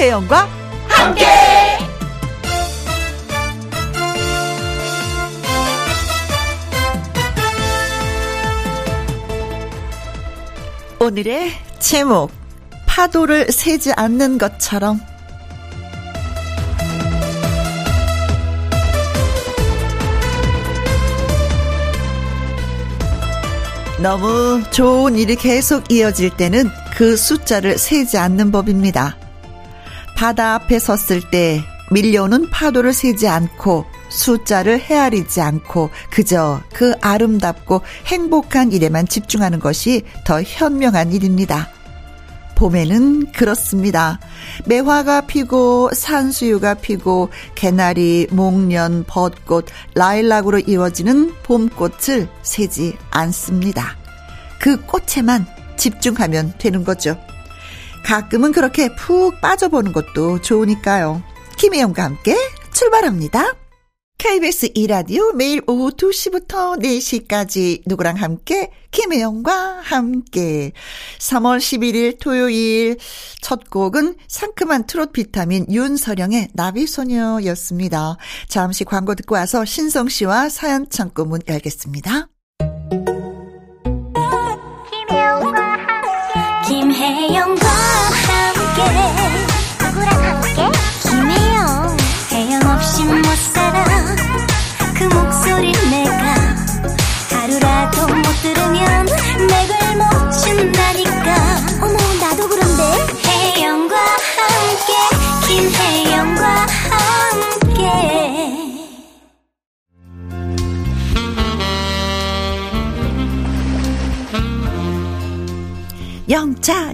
김혜영과 함께. 오늘의 제목 파도를 세지 않는 것처럼 너무 좋은 일이 계속 이어질 때는 그 숫자를 세지 않는 법입니다. 바다 앞에 섰을 때 밀려오는 파도를 세지 않고 숫자를 헤아리지 않고 그저 그 아름답고 행복한 일에만 집중하는 것이 더 현명한 일입니다. 봄에는 그렇습니다. 매화가 피고 산수유가 피고 개나리, 목련, 벚꽃, 라일락으로 이어지는 봄꽃을 세지 않습니다. 그 꽃에만 집중하면 되는 거죠. 가끔은 그렇게 푹 빠져보는 것도 좋으니까요. 김혜영과 함께 출발합니다. KBS 2라디오 매일 오후 2시부터 4시까지 누구랑 함께 김혜영과 함께 3월 11일 토요일 첫 곡은 상큼한 트롯 비타민 윤서령의 나비소녀였습니다. 잠시 광고 듣고 와서 신성 씨와 사연 창고 문 열겠습니다.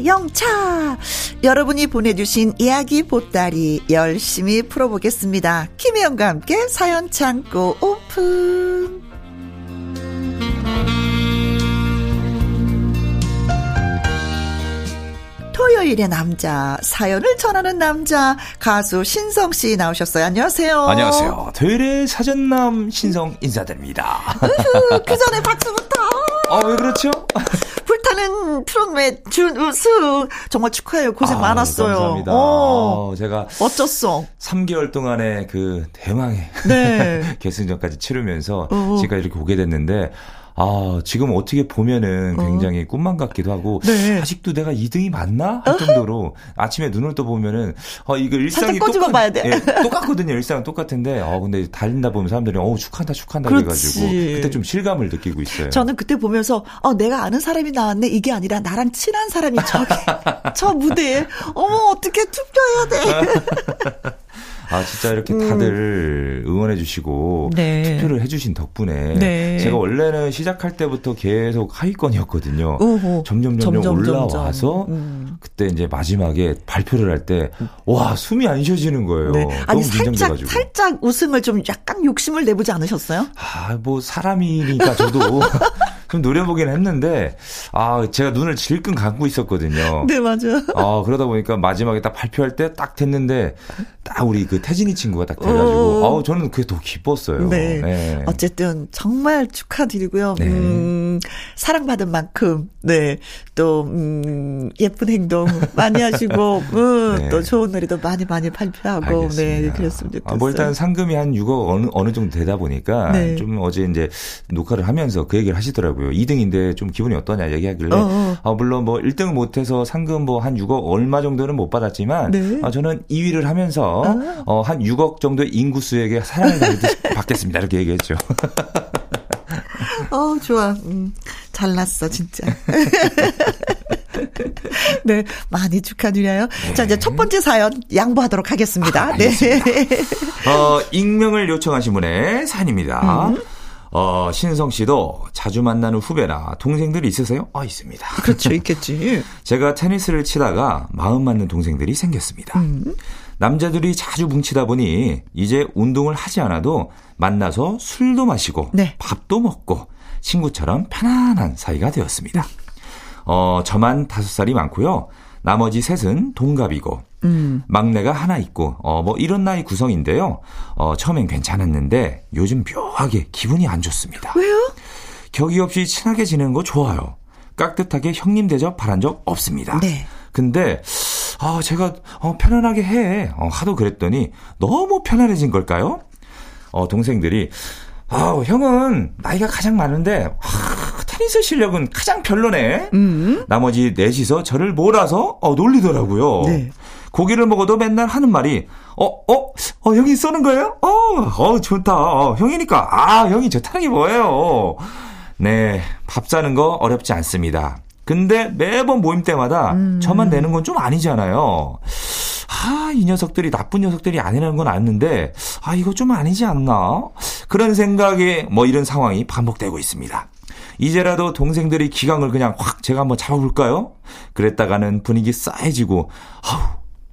영차. 여러분이 보내주신 이야기 보따리 열심히 풀어보겠습니다. 김혜영과 함께 사연 창고 오픈. 토요일의 남자, 사연을 전하는 남자, 가수 신성 씨 나오셨어요. 안녕하세요. 안녕하세요. 토요일의 사전남 신성 인사드립니다. 그 전에 박수부터. 아, 왜 그렇죠? 불타는 트롯의 준우승 정말 축하해요. 고생 아, 많았어요. 감사합니다. 어, 제가 어쩌어 3개월 동안의 그 대망의 네. 결승전까지 치르면서 어. 제가 이렇게 오게 됐는데 아, 지금 어떻게 보면은 어. 굉장히 어. 꿈만 같기도 하고 네. 아직도 내가 2등이 맞나 할 정도로 아침에 눈을 떠 보면은 어 이거 일상이 똑같 봐야 돼. 예, 똑같거든요. 일상은 똑같은데 어 근데 달린다 보면 사람들이 어 축한다 축한다 그래 가지고 그때 좀 실감을 느끼고 있어요. 저는 그때 보면서 어 내가 아는 사람이 나왔네 이게 아니라 나랑 친한 사람이 저기 저 무대에 어머 어떻게 투표해야 돼. 아 진짜 이렇게 음. 다들 음. 응원해 주시고 네. 투표를 해 주신 덕분에 네. 제가 원래는 시작할 때부터 계속 하위권이었거든요. 우후. 점점 점점, 올라와서 음. 그때 이제 마지막에 발표를 할 때 와 숨이 안 쉬어지는 거예요. 네. 아니 살짝 살짝 우승을 좀 약간 욕심을 내보지 않으셨어요? 아 뭐 사람이니까 저도 좀 노려보긴 했는데 아 제가 눈을 질끈 감고 있었거든요. 네 맞아요. 아 그러다 보니까 마지막에 딱 발표할 때 딱 됐는데 딱 우리 그 태진이 친구가 딱 돼가지고 어. 아우 저는 그게 더 기뻤어요. 네. 네. 어쨌든 정말 축하드리고요. 네. 음, 사랑받은 만큼 네 또 음, 예쁜 행동 많이 하시고 음, 네. 또 좋은 노래도 많이 많이 발표하고 네, 알겠습니다. 네 그랬으면 좋겠어요. 아, 뭐 일단 상금이 한 6억 어느 어느 정도 되다 보니까 네. 좀 어제 이제 녹화를 하면서 그 얘기를 하시더라고요. 2등인데 좀 기분이 어떠냐 얘기하길래 어, 어. 아, 물론 뭐 1등 못해서 상금 뭐 한 6억 얼마 정도는 못 받았지만 네. 아, 저는 2위를 하면서 아. 어, 한 6억 정도의 인구수에게 사랑을 받겠습니다 이렇게 얘기했죠. 어 좋아. 음, 잘났어 진짜. 네, 많이 축하드려요. 네. 자, 이제 첫 번째 사연 양보하도록 하겠습니다. 아, 네. 어, 익명을 요청하신 분의 사연입니다. 음. 어, 신성 씨도 자주 만나는 후배나 동생들이 있으세요? 아, 있습니다. 그렇죠, 있겠지. 제가 테니스를 치다가 마음 맞는 동생들이 생겼습니다. 음. 남자들이 자주 뭉치다 보니 이제 운동을 하지 않아도 만나서 술도 마시고 네. 밥도 먹고 친구처럼 편안한 사이가 되었습니다. 어, 저만 다섯 살이 많고요. 나머지 셋은 동갑이고 음. 막내가 하나 있고 어 뭐 이런 나이 구성인데요. 어 처음엔 괜찮았는데 요즘 묘하게 기분이 안 좋습니다. 왜요? 격이 없이 친하게 지내는 거 좋아요. 깍듯하게 형님 대접 바란 적 없습니다. 네. 근데 아, 제가, 어, 편안하게 해. 어, 하도 그랬더니, 너무 편안해진 걸까요? 어, 동생들이, 아, 형은 나이가 가장 많은데, 아, 테니스 실력은 가장 별로네. 음. 나머지 넷이서 저를 몰아서, 어, 놀리더라고요. 네. 고기를 먹어도 맨날 하는 말이, 어, 어, 어, 형이 쏘는 거예요? 어, 어, 좋다. 어, 형이니까, 아, 형이 좋다는 게 뭐예요? 네, 밥 사는 거 어렵지 않습니다. 근데 매번 모임 때마다 음. 저만 내는 건 좀 아니잖아요. 아, 이 녀석들이 나쁜 녀석들이 아니라는 건 아는데, 아, 이거 좀 아니지 않나? 그런 생각에 뭐 이런 상황이 반복되고 있습니다. 이제라도 동생들이 기강을 그냥 확 제가 한번 잡아볼까요? 그랬다가는 분위기 싸해지고, 아우,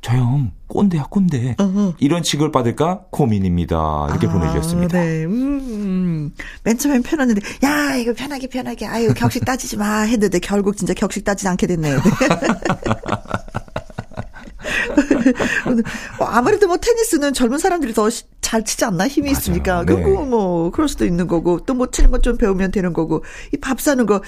저 형 꼰대야 꼰대 어허. 이런 취급을 받을까 고민입니다 이렇게 아, 보내주셨습니다. 네. 음, 음. 맨 처음엔 편했는데 야 이거 편하게 편하게 아유 격식 따지지 마 했는데 결국 진짜 격식 따지지 않게 됐네요. 뭐 아무래도 뭐 테니스는 젊은 사람들이 더 잘 치지 않나 힘이 맞아요. 있으니까 네. 그리고 뭐 그럴 수도 있는 거고 또뭐 치는 것 좀 배우면 되는 거고 이 밥 사는 거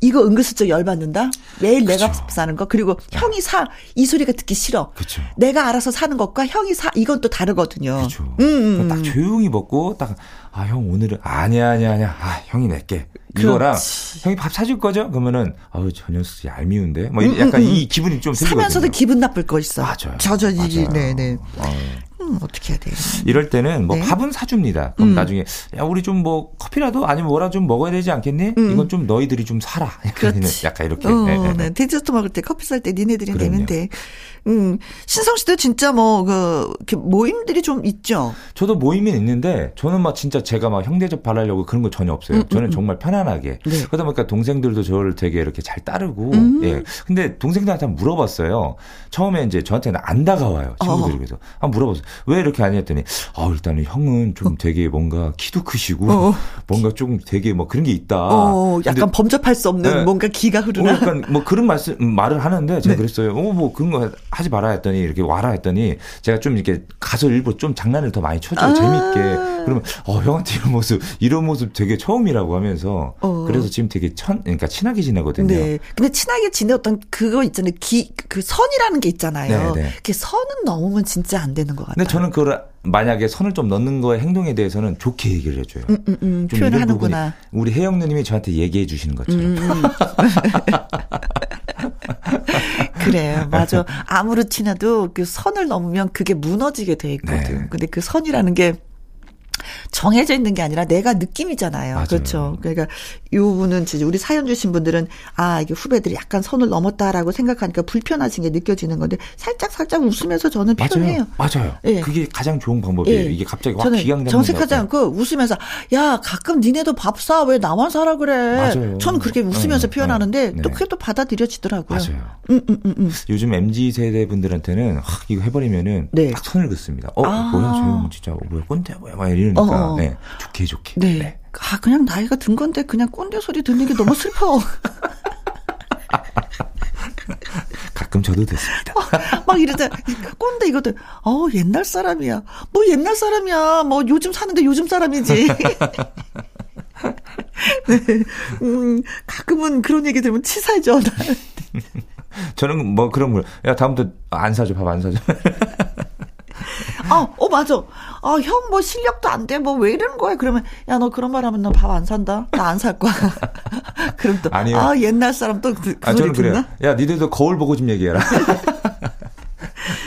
이거 은근슬쩍 열받는다 매일 그쵸. 내가 밥 사는 거 그리고 형이 사 이 소리가 듣기 싫어 그쵸. 내가 알아서 사는 것과 형이 사 이건 또 다르거든요. 음, 음, 음. 딱 조용히 먹고 딱 아 형 오늘은 아니야 아니야 아니야 아 형이 낼게 이거랑 그렇지. 형이 밥 사줄 거죠? 그러면은 아우 저 녀석 얄미운데 뭐 음, 약간 음, 이 기분이 좀. 사면서도 기분 나쁠 거 있어. 맞아요. 저저지 네네. 어. 음, 어떻게 해야 돼? 이럴 때는 뭐 네. 밥은 사줍니다. 그럼 음. 나중에 야 우리 좀 뭐 커피라도 아니면 뭐라 좀 먹어야 되지 않겠니? 음. 이건 좀 너희들이 좀 사라. 약간, 약간 이렇게. 어, 네, 네. 네. 디저트 먹을 때 커피 살 때 니네들이 그럼요. 내면 돼. 음, 신성 씨도 진짜 뭐, 그, 모임들이 좀 있죠? 저도 모임이 있는데, 저는 막 진짜 제가 막 형대접 바라려고 그런 거 전혀 없어요. 음, 음 저는 음, 정말 편 안하게. 네. 그러다 보니까 동생들도 저를 되게 이렇게 잘 따르고, 음. 예. 근데 동생들한테 한번 물어봤어요. 처음에 이제 저한테는 안 다가와요. 친구들이. 어. 그래서 한번 물어봤어요. 왜 이렇게 안 했더니, 아, 일단은 형은 좀 어. 되게 뭔가 키도 크시고, 어. 뭔가 좀 되게 뭐 그런 게 있다. 어, 약간 범접할 수 없는 네. 뭔가 기가 흐르나? 어, 약간 뭐 그런 말씀, 말을 하는데 제가 네. 그랬어요. 어, 뭐 그런 거 하지 마라 했더니 이렇게 와라 했더니 제가 좀 이렇게 가서 일부러 좀 장난을 더 많이 쳐줘요. 아~ 재밌게. 그러면 어 형한테 이런 모습 이런 모습 되게 처음이라고 하면서 어. 그래서 지금 되게 천 그러니까 친하게 지내거든요. 네. 근데 친하게 지내었던 그거 있잖아요. 기 그 선이라는 게 있잖아요. 네, 네. 그 선은 넘으면 진짜 안 되는 것 같아요. 근데 저는 그걸 만약에 선을 좀 넣는 거에 행동에 대해서는 좋게 얘기를 해줘요. 음, 음, 음, 표현하는구나. 우리 혜영 누님이 저한테 얘기해 주시는 것처럼. 음. 음. 그래, 맞아. 아무렇지나도 그 선을 넘으면 그게 무너지게 돼 있거든. 네. 근데 그 선이라는 게 정해져 있는 게 아니라 내가 느낌이잖아요. 맞아요. 그렇죠. 그러니까 요 분은 진짜 우리 사연 주신 분들은 아, 이게 후배들이 약간 선을 넘었다라고 생각하니까 불편하신 게 느껴지는 건데 살짝 살짝 웃으면서 저는 표현해요. 맞아요. 맞아요. 예. 그게 가장 좋은 방법이에요. 예. 이게 갑자기 확 기강되는 정색하지 않고 웃으면서 야, 가끔 니네도 밥 사. 왜 나만 사라 그래? 맞아요. 저는 그렇게 웃으면서 네. 표현하는데 네. 또 그게 또 받아들여지더라고요. 맞아요. 음, 음, 음, 음. 요즘 MZ 세대 분들한테는 확 이거 해 버리면은 네. 딱 선을 긋습니다. 어, 아. 뭐야, 저 형 진짜 뭐야, 꼰대 뭐야, 막 이러 니까. 어, 어. 네. 좋게 좋게. 네. 네. 아, 그냥 나이가 든 건데 그냥 꼰대 소리 듣는 게 너무 슬퍼. 가끔 저도 됐습니다. 어, 막 이러자 꼰대 이것도 어 옛날 사람이야. 뭐 옛날 사람이야. 뭐 요즘 사는데 요즘 사람이지. 네. 음, 가끔은 그런 얘기 들으면 치사해져. 저는 뭐 그런 걸, 야, 다음부터 안 사줘, 밥 안 사줘. 아, 어, 맞아. 아, 형 뭐 실력도 안 돼. 뭐 왜 이러는 거야? 그러면, 야, 너 그런 말 하면 너 밥 안 산다? 나 안 살 거야. 그럼 또, 아니요. 아, 옛날 사람 또 그, 그 아, 저는 그래요. 야, 니들도 거울 보고 좀 얘기해라.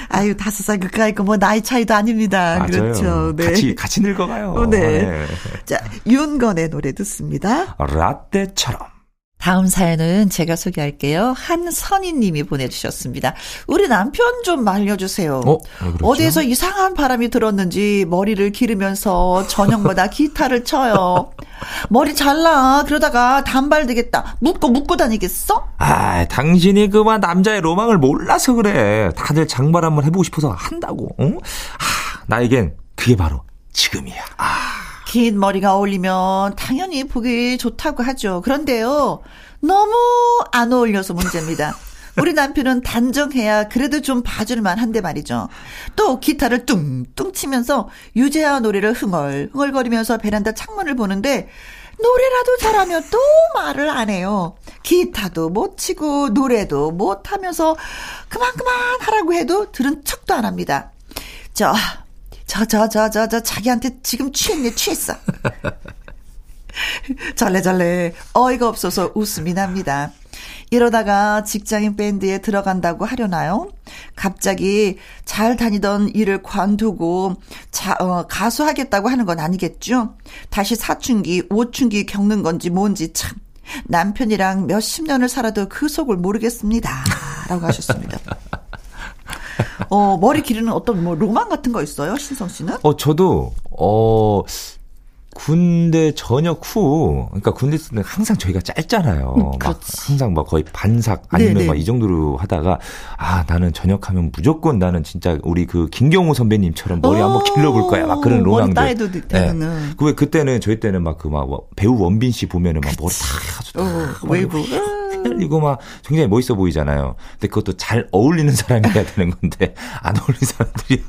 아유, 다섯 살 그까 있고 뭐 나이 차이도 아닙니다. 맞아요. 그렇죠. 네. 같이, 같이 늙어가요. 어, 네. 네. 자, 윤건의 노래 듣습니다. 라떼처럼. 다음 사연은 제가 소개할게요. 한선희 님이 보내주셨습니다. 우리 남편 좀 말려주세요. 어? 어디에서 이상한 바람이 들었는지 머리를 기르면서 저녁마다 기타를 쳐요. 머리 잘라. 그러다가 단발 되겠다. 묶고 묶고 다니겠어? 아, 당신이 그만 남자의 로망을 몰라서 그래. 다들 장발 한번 해보고 싶어서 한다고. 응? 아, 나에겐 그게 바로 지금이야. 아. 긴 머리가 어울리면 당연히 보기 좋다고 하죠. 그런데요, 너무 안 어울려서 문제입니다. 우리 남편은 단정해야 그래도 좀 봐줄만 한데 말이죠. 또 기타를 뚱뚱 치면서 유재하 노래를 흥얼, 흥얼거리면서 베란다 창문을 보는데 노래라도 잘하면 또 말을 안 해요. 기타도 못 치고 노래도 못 하면서 그만 그만 하라고 해도 들은 척도 안 합니다. 저, 저, 저, 저, 저, 저, 자기한테 지금 취했네, 취했어. 잘래잘래 어이가 없어서 웃음이 납니다. 이러다가 직장인 밴드에 들어간다고 하려나요? 갑자기 잘 다니던 일을 관두고 자, 어, 가수 하겠다고 하는 건 아니겠죠? 다시 사춘기, 오춘기 겪는 건지 뭔지 참. 남편이랑 몇십 년을 살아도 그 속을 모르겠습니다. 라고 하셨습니다. 어, 머리 기르는 어떤 뭐 로망 같은 거 있어요? 신성 씨는? 어, 저도, 어, 군대 전역 후, 그러니까 군대 때는 항상 저희가 짧잖아요. 음, 막 항상 막 거의 반삭 아니면 막 이 정도로 하다가 아 나는 전역하면 무조건 나는 진짜 우리 그 김경호 선배님처럼 머리 한번 길러볼 거야. 막 그런 로망들. 네. 그왜 그때는 저희 때는 막 그막 그 배우 원빈 씨 보면은 막 머리 다 어, 웨이브. 휘날리고 막 굉장히 멋있어 보이잖아요. 근데 그것도 잘 어울리는 사람이어야 되는 건데 안 어울리는 사람들이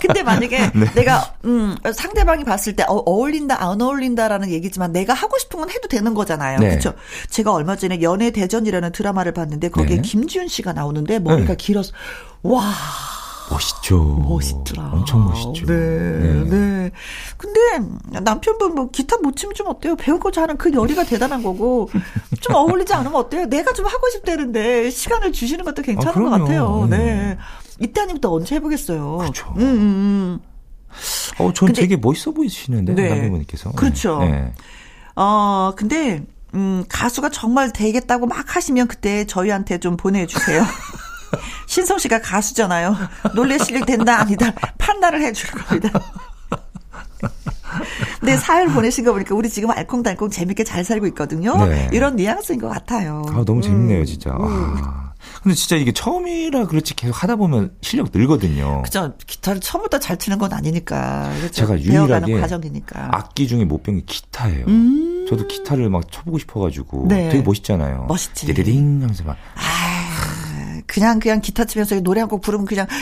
근데 만약에 네. 내가 음 상대방이 봤을 때 어, 어울린다 안 어울린다라는 얘기지만 내가 하고 싶은 건 해도 되는 거잖아요. 네. 그렇죠? 제가 얼마 전에 연애 대전이라는 드라마를 봤는데 거기에 네. 김지훈 씨가 나오는데 머리가 네. 길어서 와 멋있죠. 멋있더라. 엄청 멋있죠. 네, 네. 네. 근데 남편분 뭐 기타 못 치면 좀 어때요? 배우고자 하는 그 열의가 대단한 거고 좀 어울리지 않으면 어때요? 내가 좀 하고 싶다는데 시간을 주시는 것도 괜찮은 아, 것 같아요. 네. 네. 이때 아니부터 언제 해보겠어요. 그렇죠. 음, 음, 음. 어, 전 근데, 되게 멋있어 보이시는데 네. 남편분께서. 그렇죠. 네. 어, 근데 음, 가수가 정말 되겠다고 막 하시면 그때 저희한테 좀 보내주세요. 신성 씨가 가수잖아요. 놀래실 일 된다 아니다 판단을 해줄 겁니다. 네, 사연 보내신 거 보니까 우리 지금 알콩달콩 재밌게 잘 살고 있거든요. 네. 이런 뉘앙스인 것 같아요. 아, 너무 재밌네요, 음. 진짜. 음. 아. 근데 진짜 이게 처음이라 그렇지 계속 하다 보면 실력 늘거든요. 그죠. 기타를 처음부터 잘 치는 건 아니니까. 그렇죠? 제가 유일하게 과정이니까. 악기 중에 못 배운 게 기타예요. 음. 저도 기타를 막 쳐보고 싶어가지고 네. 되게 멋있잖아요. 멋있지. 띠리링 하면서 막. 아. 그냥 그냥 기타 치면서 노래 한 곡 부르면 그냥 깍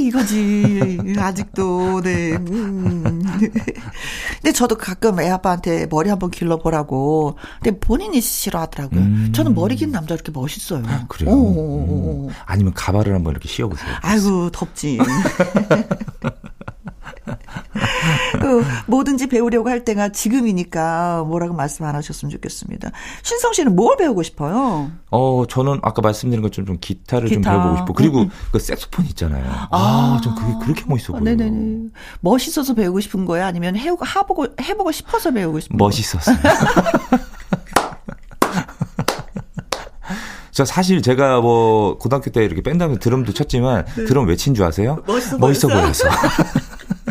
이거지 아직도 네. 음. 근데 저도 가끔 애 아빠한테 머리 한번 길러보라고. 근데 본인이 싫어하더라고요. 음. 저는 머리 긴 남자 이렇게 멋있어요. 그래요. 음. 아니면 가발을 한번 이렇게 씌워보세요. 아이고 덥지. 그 뭐든지 배우려고 할 때가 지금이니까 뭐라고 말씀 안 하셨으면 좋겠습니다. 신성 씨는 뭘 배우고 싶어요? 어, 저는 아까 말씀드린 것처럼 좀 기타를 기타. 좀 배워보고 싶고 그리고 음. 음. 그 색소폰 있잖아요. 아, 좀 그게 그렇게 멋있어 보여요. 네네네. 멋있어서 배우고 싶은 거예요? 아니면 해보고 해보고 해보고 싶어서 배우고 싶은 거예요? 멋있었어요. 저 사실 제가 뭐 고등학교 때 이렇게 밴드 하면서 드럼도 쳤지만 네. 드럼 왜 친 줄 아세요? 멋있어, 멋있어 보여서.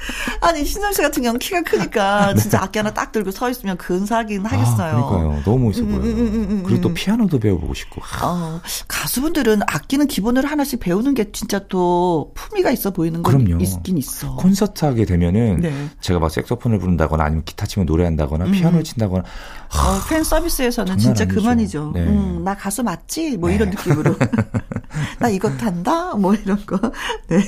아니 신성 씨 같은 경우는 키가 크니까 네. 진짜 악기 하나 딱 들고 서 있으면 근사하긴 하겠어요. 아, 그러니까요. 너무 멋있어 보여요. 음, 음, 음, 음, 그리고 또 피아노도 배워보고 싶고. 어, 가수분들은 악기는 기본으로 하나씩 배우는 게 진짜 또 품위가 있어 보이는 건 그럼요. 있긴 있어. 콘서트 하게 되면은 네. 제가 막 색소폰을 부른다거나 아니면 기타 치면 노래한다거나 피아노를 친다거나 어, 팬 서비스에서는 진짜 아니죠. 그만이죠. 네. 음, 나 가수 맞지? 뭐 네. 이런 느낌으로. 나 이거 탄다? 뭐 이런 거. 네.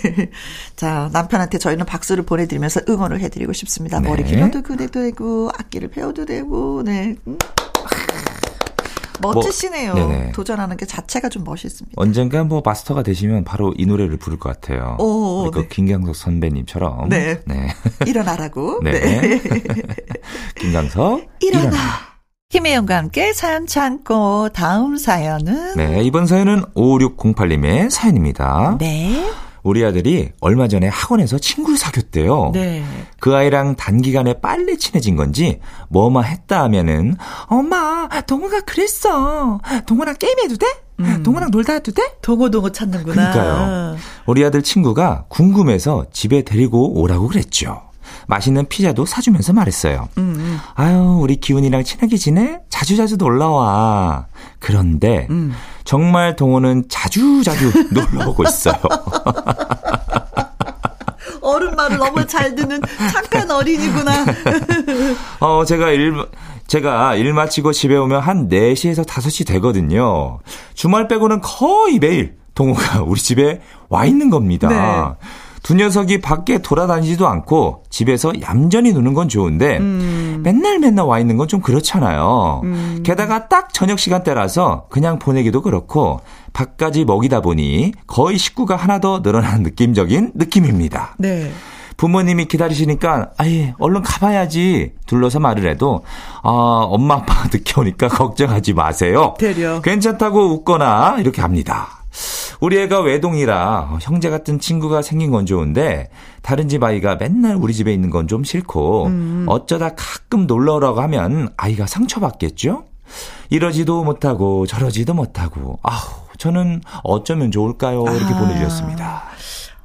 자, 남편한테 저희는 박수를 보내드리면서 응원을 해드리고 싶습니다. 네. 머리 길러도 그대도 되고, 악기를 배워도 되고, 네. 음. 멋지시네요. 뭐, 도전하는 게 자체가 좀 멋있습니다. 언젠가 뭐 마스터가 되시면 바로 이 노래를 부를 것 같아요. 오, 그 네. 김강석 선배님처럼. 네. 네. 일어나라고. 네. 네. 김강석. 일어나. 일어나. 김혜영과 함께 사연 참고 다음 사연은 네, 이번 사연은 5608님의 사연입니다. 네. 우리 아들이 얼마 전에 학원에서 친구를 사귀었대요. 네. 그 아이랑 단기간에 빨리 친해진 건지 뭐마 했다 하면은 엄마 동호가 그랬어. 동호랑 게임해도 돼? 음. 동호랑 놀다 해도 돼? 동호동호 찾는구나. 그러니까요. 우리 아들 친구가 궁금해서 집에 데리고 오라고 그랬죠. 맛있는 피자도 사주면서 말했어요. 음, 음. 아유, 우리 기훈이랑 친하게 지내? 자주자주 놀러와. 그런데 음. 정말 동호는 자주자주 놀러오고 있어요. 어른 말을 너무 잘 듣는 착한 어린이구나. 어, 제가 일, 제가 일 마치고 집에 오면 한 4시에서 5시 되거든요. 주말 빼고는 거의 매일 동호가 우리 집에 와 있는 겁니다. 네. 두 녀석이 밖에 돌아다니지도 않고 집에서 얌전히 노는 건 좋은데 음. 맨날 맨날 와 있는 건 좀 그렇잖아요. 음. 게다가 딱 저녁 시간대라서 그냥 보내기도 그렇고 밥까지 먹이다 보니 거의 식구가 하나 더 늘어나는 느낌적인 느낌입니다. 네. 부모님이 기다리시니까 아예 얼른 가봐야지 둘러서 말을 해도 아 엄마 아빠가 늦게 오니까 걱정하지 마세요. 되려. 괜찮다고 웃거나 이렇게 합니다. 우리 애가 외동이라 형제 같은 친구가 생긴 건 좋은데 다른 집 아이가 맨날 우리 집에 있는 건 좀 싫고 음. 어쩌다 가끔 놀러 오라고 하면 아이가 상처받겠죠? 이러지도 못하고 저러지도 못하고 아우 저는 어쩌면 좋을까요? 이렇게 아. 보내주셨습니다.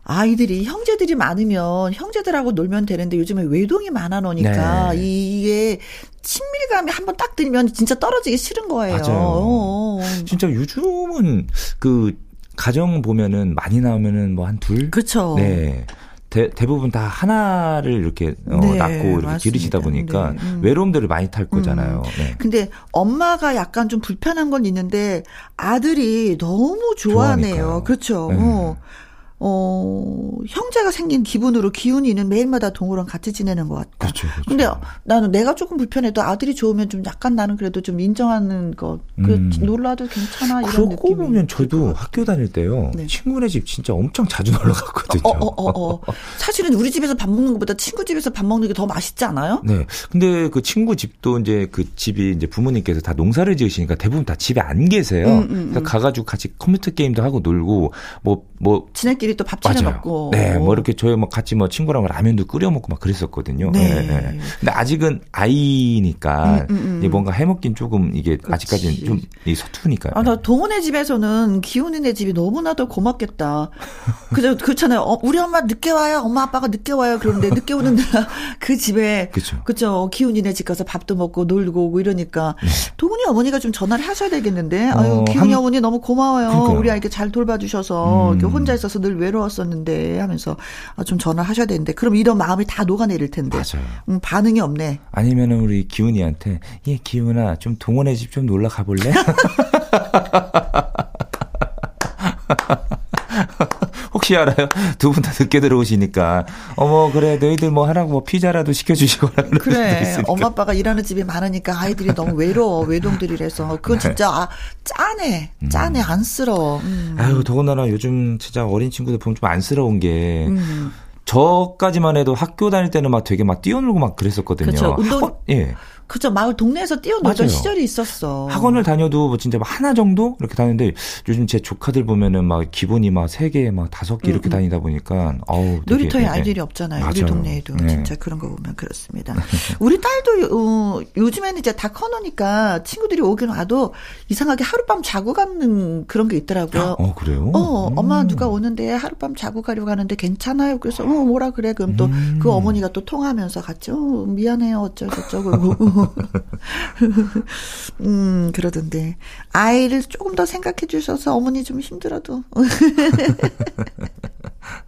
아이들이 형제들이 많으면 형제들하고 놀면 되는데 요즘에 외동이 많아 놓으니까 네. 이게 친밀감이 한번 딱 들면 진짜 떨어지기 싫은 거예요. 맞아요. 어, 어. 진짜 요즘은 그 가정 보면은 많이 나오면은 뭐 한 둘. 그렇죠. 네. 대, 대부분 다 하나를 이렇게 어, 네, 낳고 이렇게 맞습니다. 기르시다 보니까 네. 음. 외로움들을 많이 탈 거잖아요. 음. 네. 근데 엄마가 약간 좀 불편한 건 있는데 아들이 너무 좋아하네요. 좋아하니까요. 그렇죠. 네. 어. 어, 형제가 생긴 기분으로 기운이는 매일마다 동호랑 같이 지내는 것 같다. 그렇죠, 그렇죠. 근데 나는 내가 조금 불편해도 아들이 좋으면 좀 약간 나는 그래도 좀 인정하는 것. 그 음. 놀라도 괜찮아 이런. 그러고 보면 저도 학교 다닐 때요. 네. 친구네 집 진짜 엄청 자주 놀러 갔거든요. 어, 어, 어, 어. 사실은 우리 집에서 밥 먹는 것보다 친구 집에서 밥 먹는 게 더 맛있지 않아요? 네. 근데 그 친구 집도 이제 그 집이 이제 부모님께서 다 농사를 지으시니까 대부분 다 집에 안 계세요. 음, 음, 그래서 음. 가가지고 같이 컴퓨터 게임도 하고 놀고 뭐 뭐. 지네끼 리 우리 또 밥 차려 먹고. 네, 뭐 이렇게 저희 뭐 같이 뭐 친구랑 라면도 끓여 먹고 막 그랬었거든요. 네. 네, 네. 근데 아직은 아이니까 음, 음, 음. 뭔가 해먹긴 조금 이게 그렇지. 아직까지는 좀 서투니까요. 아, 나 동훈의 집에서는 기훈이네 집이 너무나도 고맙겠다. 그죠, 그렇잖아요. 어, 우리 엄마 늦게 와요. 엄마 아빠가 늦게 와요. 그런데 늦게 오는데 그 집에 그렇죠. 그죠. 기훈이네 집 가서 밥도 먹고 놀고 오고 이러니까 네. 동훈이 어머니가 좀 전화를 하셔야 되겠는데. 아유, 어, 기훈이 한... 어머니 너무 고마워요. 그러니까요. 우리 아이게 잘 돌봐주셔서 음. 혼자 있어서 늘 외로웠었는데 하면서 아, 좀 전화를 하셔야 되는데 그럼 이런 마음이 다 녹아내릴 텐데. 맞아요. 음, 반응이 없네. 아니면은 우리 기훈이한테 예 기훈아 좀 동원의 집 좀 놀러 가볼래? 혹시 알아요? 두 분 다 늦게 들어오시니까 어머 그래 너희들 뭐 하라고 뭐 피자라도 시켜주시거나 그래 엄마 아빠가 일하는 집이 많으니까 아이들이 너무 외로워 외동들이라서 그건 네. 진짜 아, 짠해 짠해 음. 안쓰러워 음. 아유 더군다나 요즘 진짜 어린 친구들 보면 좀 안쓰러운 게 음. 저까지만 해도 학교 다닐 때는 막 되게 막 뛰어놀고 막 그랬었거든요. 그렇죠. 운동, 학 예. 그죠 마을 동네에서 뛰어놀던 시절이 있었어. 학원을 다녀도 뭐 진짜 막 하나 정도 이렇게 다니는데 요즘 제 조카들 보면은 막 기본이 막 세 개, 막 다섯 개 이렇게 음, 음. 다니다 보니까 어우 놀이터에 네. 아이들이 없잖아요. 맞아요. 우리 동네에도 네. 진짜 그런 거 보면 그렇습니다. 우리 딸도 어, 요즘에는 이제 다 커놓으니까 친구들이 오긴 와도 이상하게 하룻밤 자고 가는 그런 게 있더라고요. 어 그래요? 어 음. 엄마 누가 오는데 하룻밤 자고 가려고 하는데 괜찮아요. 그래서 어 뭐라 그래 그럼 또그 음. 어머니가 또 통화하면서 같이 어 미안해요 어쩌고 저쩌고 음, 그러던데. 아이를 조금 더 생각해 주셔서 어머니 좀 힘들어도.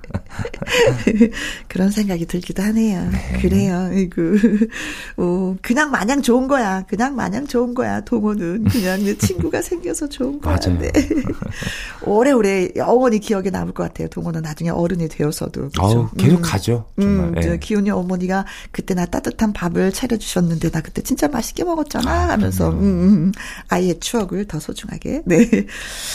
그런 생각이 들기도 하네요. 네. 그래요. 아이고. 어, 그냥 마냥 좋은 거야. 그냥 마냥 좋은 거야. 동호는 그냥 내 친구가 생겨서 좋은 거야. 맞아요. 네. 오래오래 영원히 기억에 남을 것 같아요. 동호는 나중에 어른이 되어서도. 그렇죠? 계속 음. 가죠. 정말. 음, 네. 기훈이 어머니가 그때 나 따뜻한 밥을 차려주셨는데 나 그때 진짜 맛있게 먹었잖아. 아, 하면서 음, 음, 음, 아이의 추억을 더 소중하게. 네.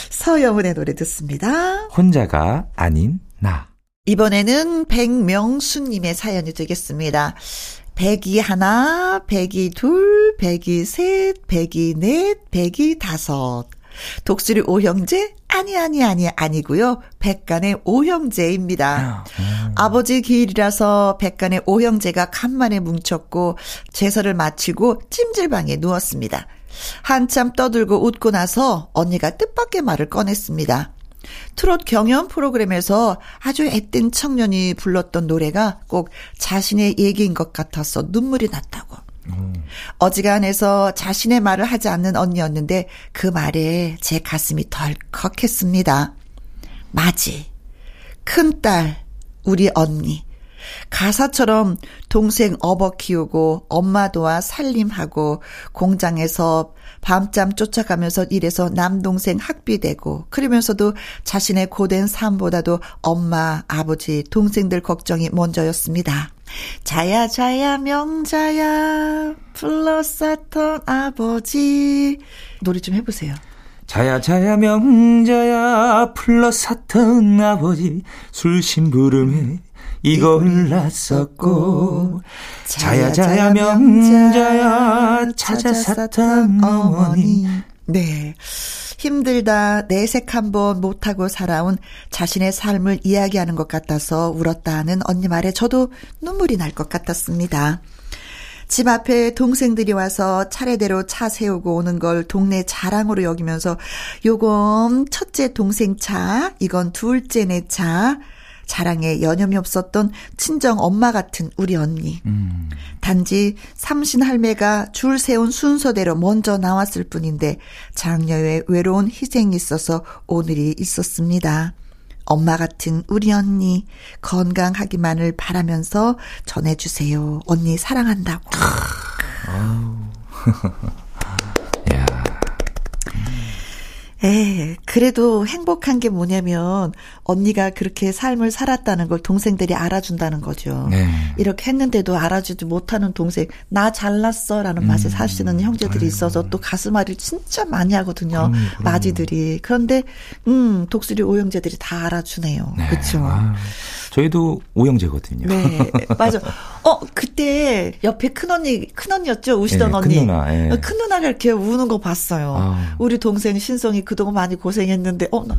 서영은의 노래 듣습니다. 혼자가 아닌 나. 이번에는 백명수님의 사연이 되겠습니다. 백이 하나, 백이 둘, 백이 셋, 백이 넷, 백이 다섯. 독수리 오형제? 아니, 아니, 아니, 아니고요. 백간의 오형제입니다. 음. 아버지 기일이라서 백간의 오형제가 간만에 뭉쳤고, 제설을 마치고 찜질방에 누웠습니다. 한참 떠들고 웃고 나서 언니가 뜻밖의 말을 꺼냈습니다. 트롯 경연 프로그램에서 아주 앳된 청년이 불렀던 노래가 꼭 자신의 얘기인 것 같아서 눈물이 났다고. 음. 어지간해서 자신의 말을 하지 않는 언니였는데 그 말에 제 가슴이 덜컥했습니다. 맞이. 큰딸, 우리 언니. 가사처럼 동생 업어 키우고 엄마 도와 살림하고 공장에서 밤잠 쫓아가면서 일해서 남동생 학비 되고 그러면서도 자신의 고된 삶보다도 엄마, 아버지, 동생들 걱정이 먼저였습니다. 자야 자야 명자야 플러사턴 아버지 노래 좀 해보세요. 자야 자야 명자야 플러사턴 아버지 술심부름에 이걸 났었고 자야 자야 명자야 찾아 샀던 어머니 네. 힘들다 내색 한번 못하고 살아온 자신의 삶을 이야기하는 것 같아서 울었다 하는 언니 말에 저도 눈물이 날 것 같았습니다. 집 앞에 동생들이 와서 차례대로 차 세우고 오는 걸 동네 자랑으로 여기면서 요건 첫째 동생 차, 이건 둘째 내 차, 자랑에 여념이 없었던 친정 엄마 같은 우리 언니. 음. 단지 삼신 할매가 줄 세운 순서대로 먼저 나왔을 뿐인데 장녀의 외로운 희생이 있어서 오늘이 있었습니다. 엄마 같은 우리 언니 건강하기만을 바라면서 전해주세요. 언니 사랑한다고. 에, 그래도 행복한 게 뭐냐면 언니가 그렇게 삶을 살았다는 걸 동생들이 알아준다는 거죠. 네. 이렇게 했는데도 알아주지 못하는 동생 나 잘났어라는 음. 맛에 사시는 형제들이 아이고. 있어서 또 가슴앓이를 진짜 많이 하거든요. 음, 마지들이 그런데 음 독수리 오형제들이 다 알아주네요. 네. 그렇죠. 저희도 오형제거든요. 네, 맞아. 어 그때 옆에 큰 언니 큰 언니였죠 우시던 네, 언니. 큰 누나. 네. 큰 누나가 이렇게 우는 거 봤어요. 아. 우리 동생 신성이 그동안 많이 고생했는데 어나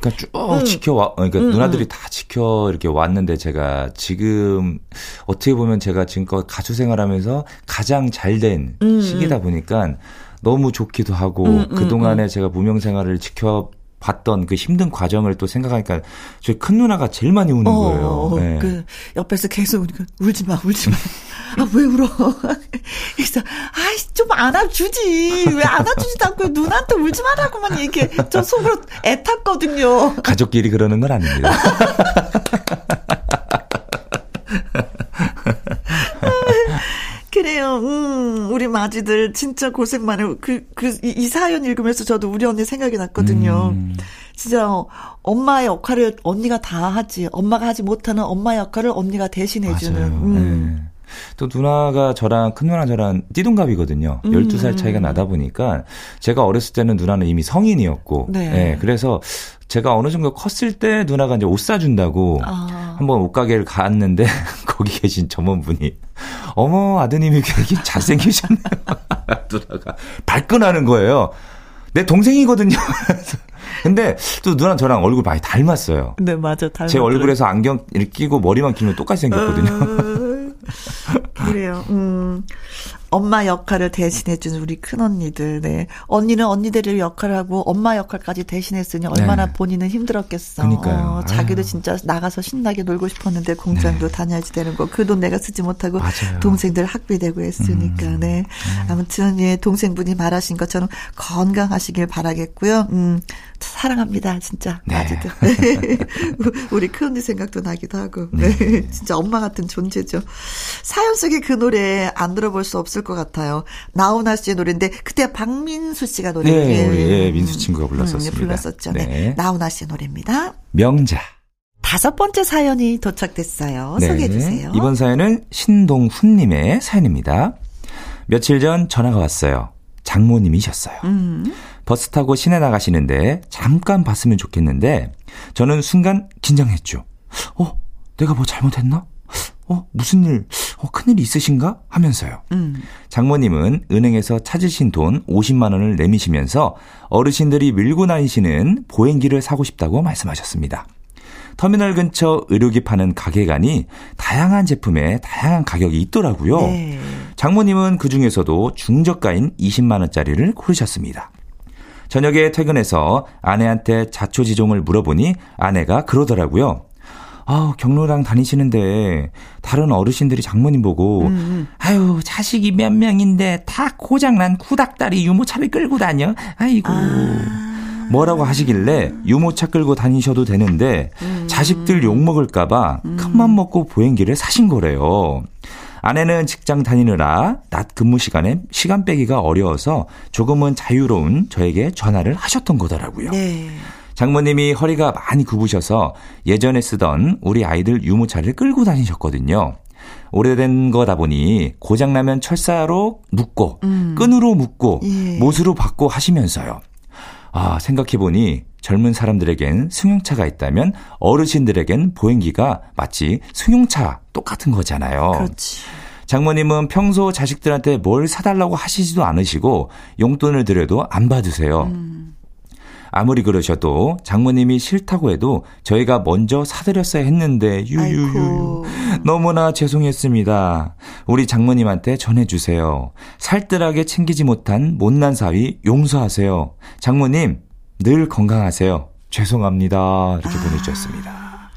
그러니까 쭉 응. 지켜와 그러니까 응, 누나들이 응. 다 지켜 이렇게 왔는데 제가 지금 어떻게 보면 제가 지금껏 가수 생활하면서 가장 잘된 시기다 보니까 너무 좋기도 하고 그 동안에 제가 무명 생활을 지켜 봤던 그 힘든 과정을 또 생각하니까 저희 큰 누나가 제일 많이 우는 어, 거예요. 네. 그 옆에서 계속 우니까 울지 마, 울지 마. 아, 왜 울어? 그래서 아이 좀 안아주지. 왜 안아주지도 않고 누나한테 울지 말라고만 얘기해. 저 속으로 애탔거든요. 가족끼리 그러는 건 아닙니다. 그래요. 음, 우리 마지들 진짜 고생 많아요. 그, 그, 이, 이 사연 읽으면서 저도 우리 언니 생각이 났거든요. 음. 진짜 엄마의 역할을 언니가 다 하지. 엄마가 하지 못하는 엄마 역할을 언니가 대신해주는. 음. 네. 또 누나가 저랑 큰 누나 저랑 띠동갑이거든요. 음. 12살 차이가 나다 보니까 제가 어렸을 때는 누나는 이미 성인이었고 네. 네 그래서 제가 어느 정도 컸을 때 누나가 이제 옷 사준다고 아. 한번 옷가게를 갔는데 거기 계신 점원분이 어머 아드님이 되게 잘생기셨네요. 누나가 발끈하는 거예요. 내 동생이거든요. 근데 또 누나 저랑 얼굴 많이 닮았어요. 네, 맞아. 닮았제 얼굴에서 안경 이렇게 끼고 머리만 길면 똑같이 생겼거든요. 어, 그래요. 음. 엄마 역할을 대신해준 우리 큰 언니들. 네. 언니는 언니들의 역할을 하고 엄마 역할까지 대신했으니 얼마나 네. 본인은 힘들었겠어. 그러니까요. 어, 자기도 진짜 나가서 신나게 놀고 싶었는데 공장도 네. 다녀야지 되는 거. 그 돈 내가 쓰지 못하고 맞아요. 동생들 학비 되고 했으니까. 음. 네. 음. 아무튼 예, 동생분이 말하신 것처럼 건강하시길 바라겠고요. 음. 사랑합니다, 진짜. 네. 아직도. 우리 큰언니 생각도 나기도 하고. 네. 네. 진짜 엄마 같은 존재죠. 사연 속의 그 노래 안 들어볼 수 없을 것 같아요. 나훈아 씨의 노래인데, 그때 박민수 씨가 노래. 네, 우리, 예, 민수 친구가 불렀었습니다. 음, 불렀었죠. 네. 네. 나훈아 씨의 노래입니다. 명자. 다섯 번째 사연이 도착됐어요. 네. 소개해 주세요. 이번 사연은 신동훈님의 사연입니다. 며칠 전 전화가 왔어요. 장모님이셨어요. 음. 버스 타고 시내 나가시는데 잠깐 봤으면 좋겠는데 저는 순간 긴장했죠. 어, 내가 뭐 잘못했나? 어, 무슨 일, 어, 큰일이 있으신가? 하면서요. 음. 장모님은 은행에서 찾으신 돈 50만 원을 내미시면서 어르신들이 밀고 다니시는 보행기를 사고 싶다고 말씀하셨습니다. 터미널 근처 의료기 파는 가게 가니 다양한 제품에 다양한 가격이 있더라고요. 네. 장모님은 그 중에서도 중저가인 20만 원짜리를 고르셨습니다. 저녁에 퇴근해서 아내한테 자초지종을 물어보니 아내가 그러더라고요. 아, 경로랑 다니시는데 다른 어르신들이 장모님 보고 음, 음. 아유 자식이 몇 명인데 다 고장난 구닥다리 유모차를 끌고 다녀. 아이고. 아. 뭐라고 하시길래 유모차 끌고 다니셔도 되는데 음. 자식들 욕 먹을까봐 음. 큰맘 먹고 보행기를 사신 거래요. 아내는 직장 다니느라 낮 근무 시간에 시간 빼기가 어려워서 조금은 자유로운 저에게 전화를 하셨던 거더라고요. 네. 장모님이 허리가 많이 굽으셔서 예전에 쓰던 우리 아이들 유모차를 끌고 다니셨거든요. 오래된 거다 보니 고장나면 철사로 묶고 음. 끈으로 묶고 예. 못으로 받고 하시면서요. 아, 생각해보니 젊은 사람들에겐 승용차가 있다면 어르신들에겐 보행기가 마치 승용차 똑같은 거잖아요. 그렇지. 장모님은 평소 자식들한테 뭘 사달라고 하시지도 않으시고 용돈을 드려도 안 받으세요. 음. 아무리 그러셔도 장모님이 싫다고 해도 저희가 먼저 사드렸어야 했는데 유유유 너무나 죄송했습니다. 우리 장모님한테 전해주세요. 살뜰하게 챙기지 못한 못난 사위 용서하세요. 장모님 늘 건강하세요. 죄송합니다. 이렇게 아. 보내주셨습니다.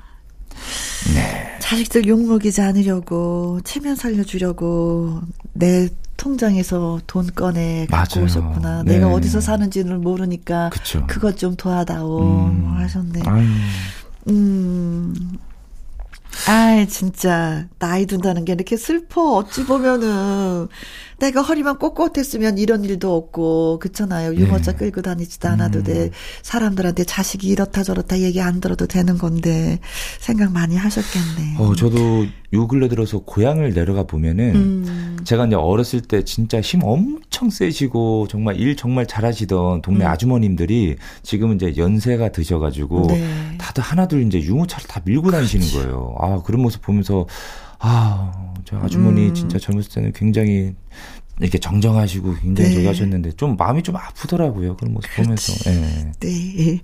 네. 자식들 욕먹이지 않으려고 체면 살려주려고 내 통장에서 돈 꺼내 갖고 맞아요. 오셨구나. 네. 내가 어디서 사는지를 모르니까 그쵸. 그것 좀 도와다오 음. 하셨네. 아유. 음. 아, 진짜 나이 든다는 게 이렇게 슬퍼. 어찌 보면은 내가 허리만 꼿꼿했으면 이런 일도 없고 그렇잖아요. 유모차 네. 끌고 다니지도 않아도 음. 돼. 사람들한테 자식이 이렇다 저렇다 얘기 안 들어도 되는 건데 생각 많이 하셨겠네. 어, 저도 요 근래 들어서 고향을 내려가 보면은 음. 제가 이제 어렸을 때 진짜 힘 엄청 세시고 정말 일 정말 잘하시던 동네 음. 아주머님들이 지금은 이제 연세가 드셔가지고 네. 다들 하나둘 이제 유모차를 다 밀고 다니시는 거예요. 아 그런 모습 보면서 아, 저 아주머니 음. 진짜 젊었을 때는 굉장히 이렇게 정정하시고 굉장히 네. 저기 하셨는데 좀 마음이 좀 아프더라고요. 그런 모습 그렇지. 보면서. 네. 네.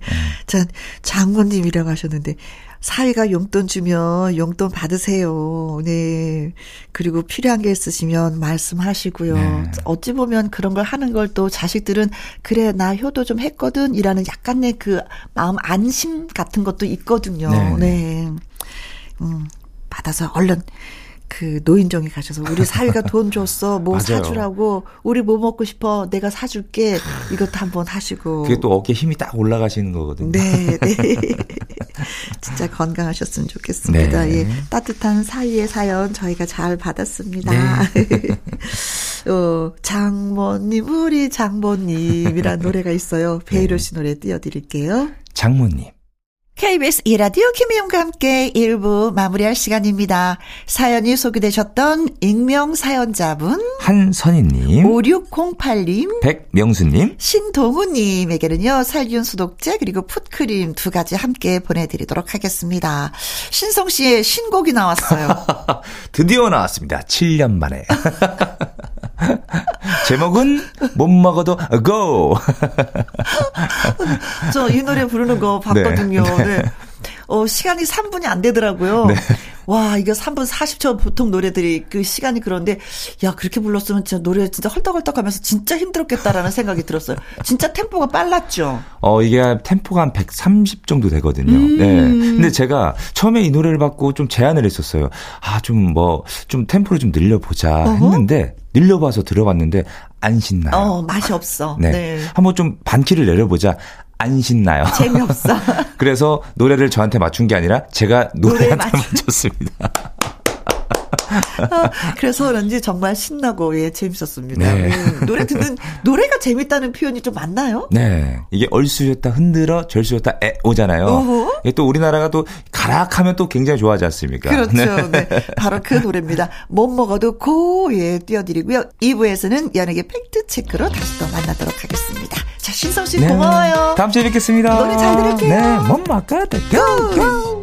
자, 장모님이라고 하셨는데 사위가 용돈 주면 용돈 받으세요. 네. 그리고 필요한 게 있으시면 말씀하시고요. 네. 어찌 보면 그런 걸 하는 걸 또 자식들은 그래 나 효도 좀 했거든 이라는 약간의 그 마음 안심 같은 것도 있거든요. 네. 네. 음. 받아서 얼른 그 노인정에 가셔서 우리 사위가 돈 줬어 뭐 사주라고 우리 뭐 먹고 싶어 내가 사줄게 이것도 한번 하시고 그게 또 어깨 힘이 딱 올라가시는 거거든요. 네, 네. 진짜 건강하셨으면 좋겠습니다. 네. 예, 따뜻한 사위의 사연 저희가 잘 받았습니다. 네. 어, 장모님 우리 장모님이란 노래가 있어요. 베이로 씨 노래 띄워드릴게요. 장모님. KBS 이라디오 김희용과 함께 1부 마무리할 시간입니다. 사연이 소개되셨던 익명 사연자분 한선희님 5608님 백명수님 신동우님에게는요 살균 수독제 그리고 풋크림 두 가지 함께 보내드리도록 하겠습니다. 신성 씨의 신곡이 나왔어요. 드디어 나왔습니다. 7년 만에. 제목은 못 먹어도 고. 저이 노래 부르는 거 봤거든요. 네. 네. 어, 시간이 3분이 안 되더라고요. 네. 와, 이거 3분 40초 보통 노래들이 그 시간이 그런데 야, 그렇게 불렀으면 진짜 노래 진짜 헐떡헐떡 하면서 진짜 힘들었겠다라는 생각이 들었어요. 진짜 템포가 빨랐죠. 어, 이게 템포가 한 130 정도 되거든요. 음. 네. 근데 제가 처음에 이 노래를 받고 좀 제안을 했었어요. 아, 좀 뭐, 좀 템포를 좀 늘려보자 했는데 늘려봐서 들어봤는데 안 신나요. 어, 맛이 없어. 네. 네. 한번 좀 반키를 내려보자. 안 신나요. 재미없어. 그래서 노래를 저한테 맞춘 게 아니라 제가 노래한테 노래 맞췄습니다. 어, 그래서 그런지 정말 신나고 예 재밌었습니다. 네. 음, 노래 듣는 노래가 재밌다는 표현이 좀 맞나요? 네, 이게 얼쑤였다 흔들어 절쑤였다 에 오잖아요. 이게 또 우리나라가 또 가락하면 또 굉장히 좋아하지 않습니까? 그렇죠. 네. 네. 바로 그 노래입니다. 못 먹어도 고예 띄워드리고요. 2부에서는 연예계 팩트 체크로 다시 또 만나도록 하겠습니다. 자 신성 씨 네. 고마워요. 다음 주에 뵙겠습니다. 노래 잘 들을게요. 네, 못 먹어도 고 고.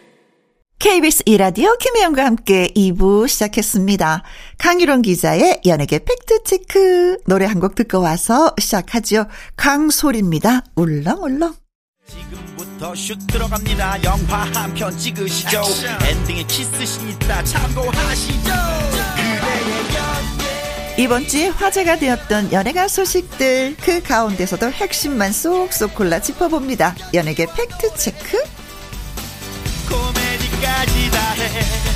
KBS 이라디오 김혜영과 함께 2부 시작했습니다. 강유론 기자의 연예계 팩트체크 노래 한 곡 듣고 와서 시작하죠. 강솔입니다. 울렁울렁. 지금부터 슛 들어갑니다. 영화 한 편 찍으시죠. 엔딩에 키스신 있다 참고하시죠. 이번 주에 화제가 되었던 연예가 소식들 그 가운데서도 핵심만 쏙쏙 골라 짚어봅니다. 연예계 팩트체크 코미디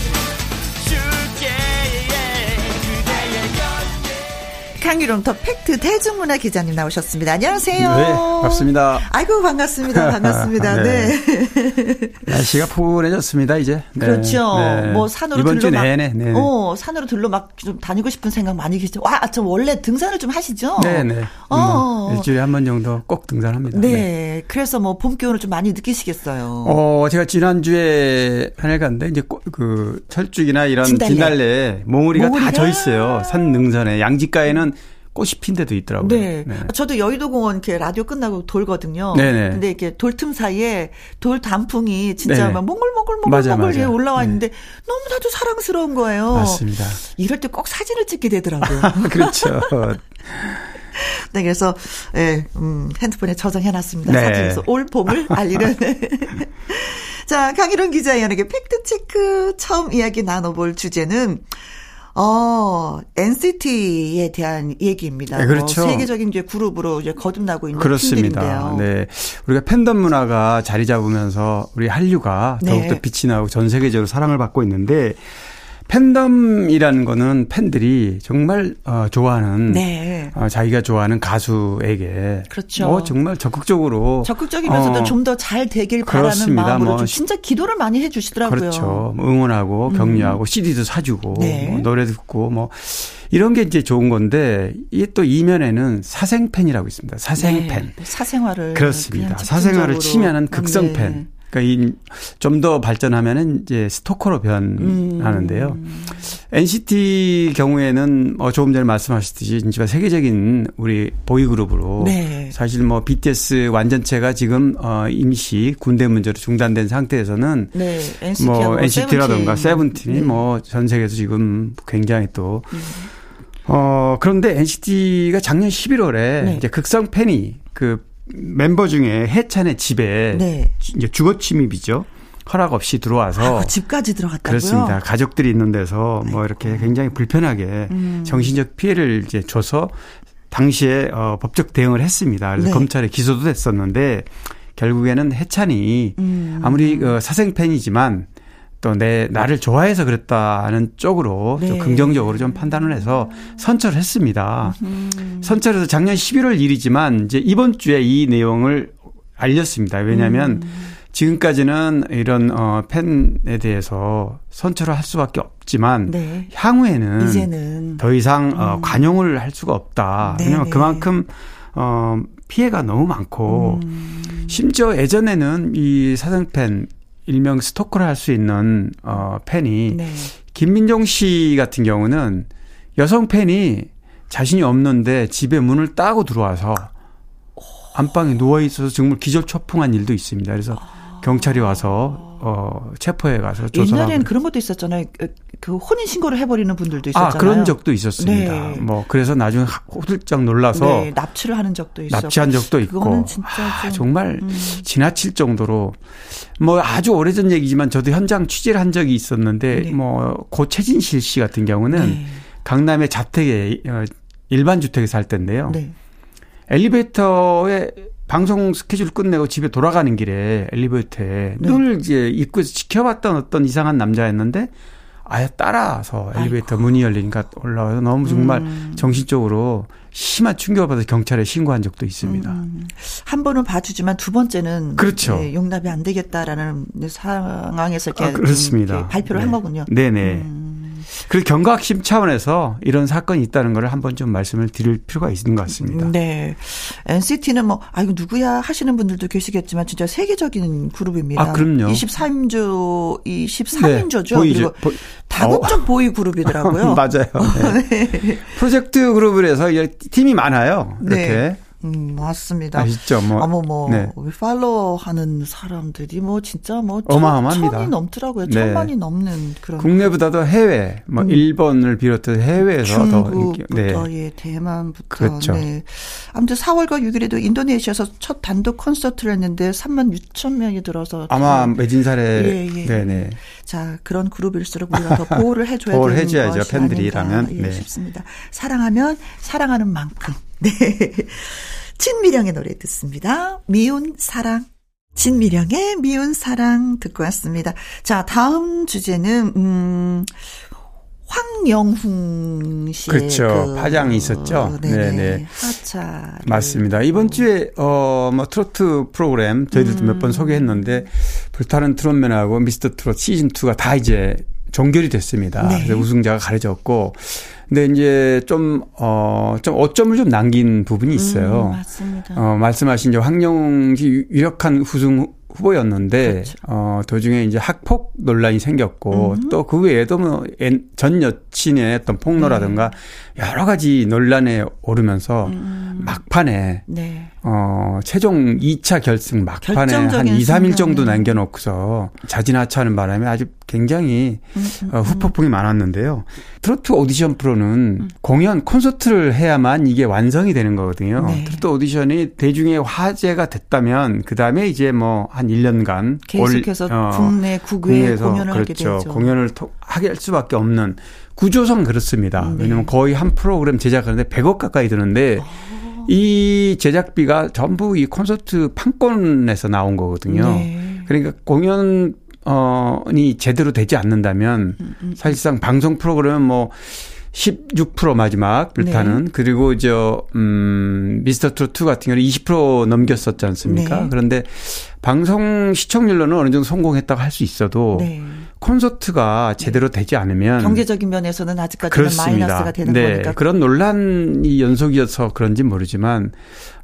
더 팩트 대중문화 기자님 나오셨습니다. 안녕하세요. 네, 반갑습니다. 아이고 반갑습니다. 반갑습니다. 네. 네. 날씨가 포근해졌습니다 이제. 네. 그렇죠. 네. 뭐 산으로 이번 들러 주 내내. 네. 어 산으로 들러 막 좀 다니고 싶은 생각 많이 계시죠. 와저 원래 등산을 좀 하시죠? 네네. 어. 뭐 일주일에 한 번 정도 꼭 등산합니다. 네. 네. 그래서 뭐 봄 기운을 좀 많이 느끼시겠어요. 어 제가 지난 주에 산에 갔는데 이제 그 철쭉이나 이런 진달래, 진달래 몽우리가, 몽우리가? 다져 있어요. 산 능선에 양지가에는 꽃이 핀 데도 있더라고요. 네. 네. 저도 여의도 공원 이렇게 라디오 끝나고 돌거든요. 네네. 근데 이렇게 돌 틈 사이에 돌 단풍이 진짜 네네. 막 몽글몽글몽글몽글 위에 올라와 네. 있는데 네. 너무나도 사랑스러운 거예요. 맞습니다. 이럴 때 꼭 사진을 찍게 되더라고요. 그렇죠. 네, 그래서 예, 음, 핸드폰에 저장해 놨습니다. 네. 사진에서 올 봄을 알리는. 자, 강희론 기자의 연예계 팩트 체크 처음 이야기 나눠볼 주제는 어, NCT에 대한 얘기입니다. 네, 그렇죠. 뭐 세계적인 이제 그룹으로 이제 거듭나고 있는 그렇습니다. 팀들인데요. 네. 우리가 팬덤 문화가 자리 잡으면서 우리 한류가 네. 더욱더 빛이 나고 전 세계적으로 사랑을 받고 있는데 팬덤이라는 거는 팬들이 정말 어, 좋아하는 네. 어, 자기가 좋아하는 가수에게 그렇죠. 뭐 정말 적극적으로 적극적이면서도 어, 좀더 잘 되길 그렇습니다. 바라는 마음으로 뭐, 진짜 기도를 많이 해 주시더라고요. 그렇죠. 뭐 응원하고 음. 격려하고 음. CD도 사주고 네. 뭐 노래 듣고 뭐 이런 게 이제 좋은 건데 이게 또 이면에는 사생팬이라고 있습니다. 사생팬. 네. 사생활을 그렇습니다. 사생활을 치면은 극성팬. 네. 그러니까 좀 더 발전하면은 이제 스토커로 변하는데요. 음. NCT 경우에는 뭐 조금 전에 말씀하셨듯이 진짜 세계적인 우리 보이그룹으로 네. 사실 뭐 BTS 완전체가 지금 어 임시 군대 문제로 중단된 상태에서는 네. NCT 뭐 NCT라든가 세븐틴이 네. 뭐전 세계에서 지금 굉장히 또 음. 어, 그런데 NCT가 작년 11월에 네. 이제 극성 팬이 그 멤버 중에 해찬의 집에 네. 이제 주거 침입이죠. 허락 없이 들어와서 아, 집까지 들어갔다고요? 그렇습니다. 가족들이 있는 데서 뭐 이렇게 굉장히 불편하게 음. 정신적 피해를 이제 줘서 당시에 어 법적 대응을 했습니다. 그래서 네. 검찰에 기소도 됐었는데 결국에는 해찬이 음. 아무리 그 사생 팬이지만 또 내 나를 좋아해서 그랬다는 쪽으로 네. 좀 긍정적으로 좀 판단을 해서 선처를 했습니다. 음. 선처를 해서 작년 11월 일이지만 이제 이번 주에 이 내용을 알렸습니다. 왜냐하면 음. 지금까지는 이런 어 팬에 대해서 선처를 할 수밖에 없지만 네. 향후에는 이제는. 더 이상 어, 음. 어 관용을 할 수가 없다. 네네. 왜냐하면 그만큼 어 피해가 너무 많고 음. 심지어 예전에는 이 사생팬 일명 스토커를 할 수 있는 어 팬이 네. 김민정 씨 같은 경우는 여성 팬이 자신이 없는데 집에 문을 따고 들어와서 안방에 누워 있어서 정말 기절초풍한 일도 있습니다. 그래서 경찰이 와서 어 체포해 가서 조사하고 옛날에는 그런 것도 있었잖아요. 그, 그 혼인 신고를 해버리는 분들도 있었잖아요. 아 그런 적도 있었습니다. 네. 뭐 그래서 나중에 호들짝 놀라서 네, 납치를 하는 적도 있었고 납치한 적도 있고 아, 정말 음. 지나칠 정도로 뭐 아주 오래전 얘기지만 저도 현장 취재를 한 적이 있었는데 네. 뭐 고채진실 씨 같은 경우는 네. 강남의 자택에 어, 일반 주택에 살 때인데요. 네. 엘리베이터에 방송 스케줄 끝내고 집에 돌아가는 길에 엘리베이터에 네. 늘 이제 입구에서 지켜봤던 어떤 이상한 남자였는데 아예 따라서 엘리베이터 아이고. 문이 열리니까 올라와서 너무 정말 음. 정신적으로 심한 충격을 받아서 경찰에 신고한 적도 있습니다. 음. 한 번은 봐주지만 두 번째는 그렇죠. 네, 용납이 안 되겠다라는 상황에서 이렇게, 아, 그렇습니다. 이렇게 발표를 네. 한 거군요. 네네. 음. 그 경각심 차원에서 이런 사건이 있다는 걸 한번 좀 말씀을 드릴 필요가 있는 것 같습니다. 네. NCT는 뭐, 아, 이거 누구야 하시는 분들도 계시겠지만 진짜 세계적인 그룹입니다. 아, 그럼요. 23조, 23인조죠. 네. 그리고 다국적 어. 보이 그룹이더라고요. 맞아요. 네. 네. 프로젝트 그룹을 해서 팀이 많아요. 이렇게. 네. 음, 맞습니다. 아시죠? 뭐. 어머, 뭐, 네. 팔로우 하는 사람들이 뭐, 진짜 뭐, 어마어마합니다. 천이 넘더라고요. 네. 천만이 넘는 그런. 국내보다도 해외, 뭐, 음. 일본을 비롯해서 해외에서 더. 예, 대만부터. 그렇죠. 네. 아무튼 4월과 6일에도 인도네시아에서 첫 단독 콘서트를 했는데 3만 6천 명이 들어서. 아마 매진 사례. 예, 예. 네네. 자, 그런 그룹일수록 우리가 더 보호를 해줘야 보호를 해줘야죠. 팬들이라면. 예, 네. 싶습니다. 사랑하면 사랑하는 만큼. 네. 진미령의 노래 듣습니다. 미운 사랑. 진미령의 미운 사랑 듣고 왔습니다. 자, 다음 주제는, 음, 황영훈 씨의 그렇죠. 그, 파장이 있었죠. 네네. 네네. 하차. 맞습니다. 이번 주에 어 뭐 트로트 프로그램 저희들도 음. 몇번 소개했는데 불타는 트롯맨하고 미스터 트롯 시즌 2가 다 이제 종결이 됐습니다. 네. 그래서 우승자가 가려졌고 근데 이제 좀, 어, 좀 어점을 좀 남긴 부분이 있어요. 음, 맞습니다. 어, 말씀하신 이제 황영지 유력한 우승 후보였는데 그렇죠. 어 도중에 이제 학폭 논란이 생겼고 음. 또그 외에도 뭐전 여친의 어떤 폭로라든가 네. 여러 가지 논란에 오르면서 음. 막판에 네. 어 최종 2차 결승 막판에 한 2, 3일 정도 남겨 놓고서 자진하차하는 바람에 아주 굉장히 음, 음, 어, 후폭풍이 많았는데요. 트로트 오디션 프로는 음. 공연 콘서트를 해야만 이게 완성이 되는 거거든요. 네. 트로트 오디션이 대중의 화제가 됐다면 그 다음에 이제 뭐한 한 1년간 계속해서 올, 어, 국내 국외 공연을 그렇죠. 하게 되죠. 공연을 하게 할 수밖에 없는 구조상 그렇습니다. 네. 왜냐하면 거의 한 프로그램 제작하는데 100억 가까이 드는데 오. 어. 이 제작비가 전부 이 콘서트 판권에서 나온 거거든요. 네. 그러니까 공연 어니 제대로 되지 않는다면 음, 음, 음. 사실상 방송 프로그램은 뭐 16% 마지막 불타는 네. 그리고 저 음, 미스터 트롯 2 같은 경우는 20% 넘겼었지 않습니까? 네. 그런데 방송 시청률로는 어느 정도 성공했다고 할 수 있어도 네. 콘서트가 제대로 되지 않으면 경제적인 면에서는 아직까지는 그렇습니다. 마이너스가 되는 네. 거니까 그런 논란이 연속이어서 그런지 모르지만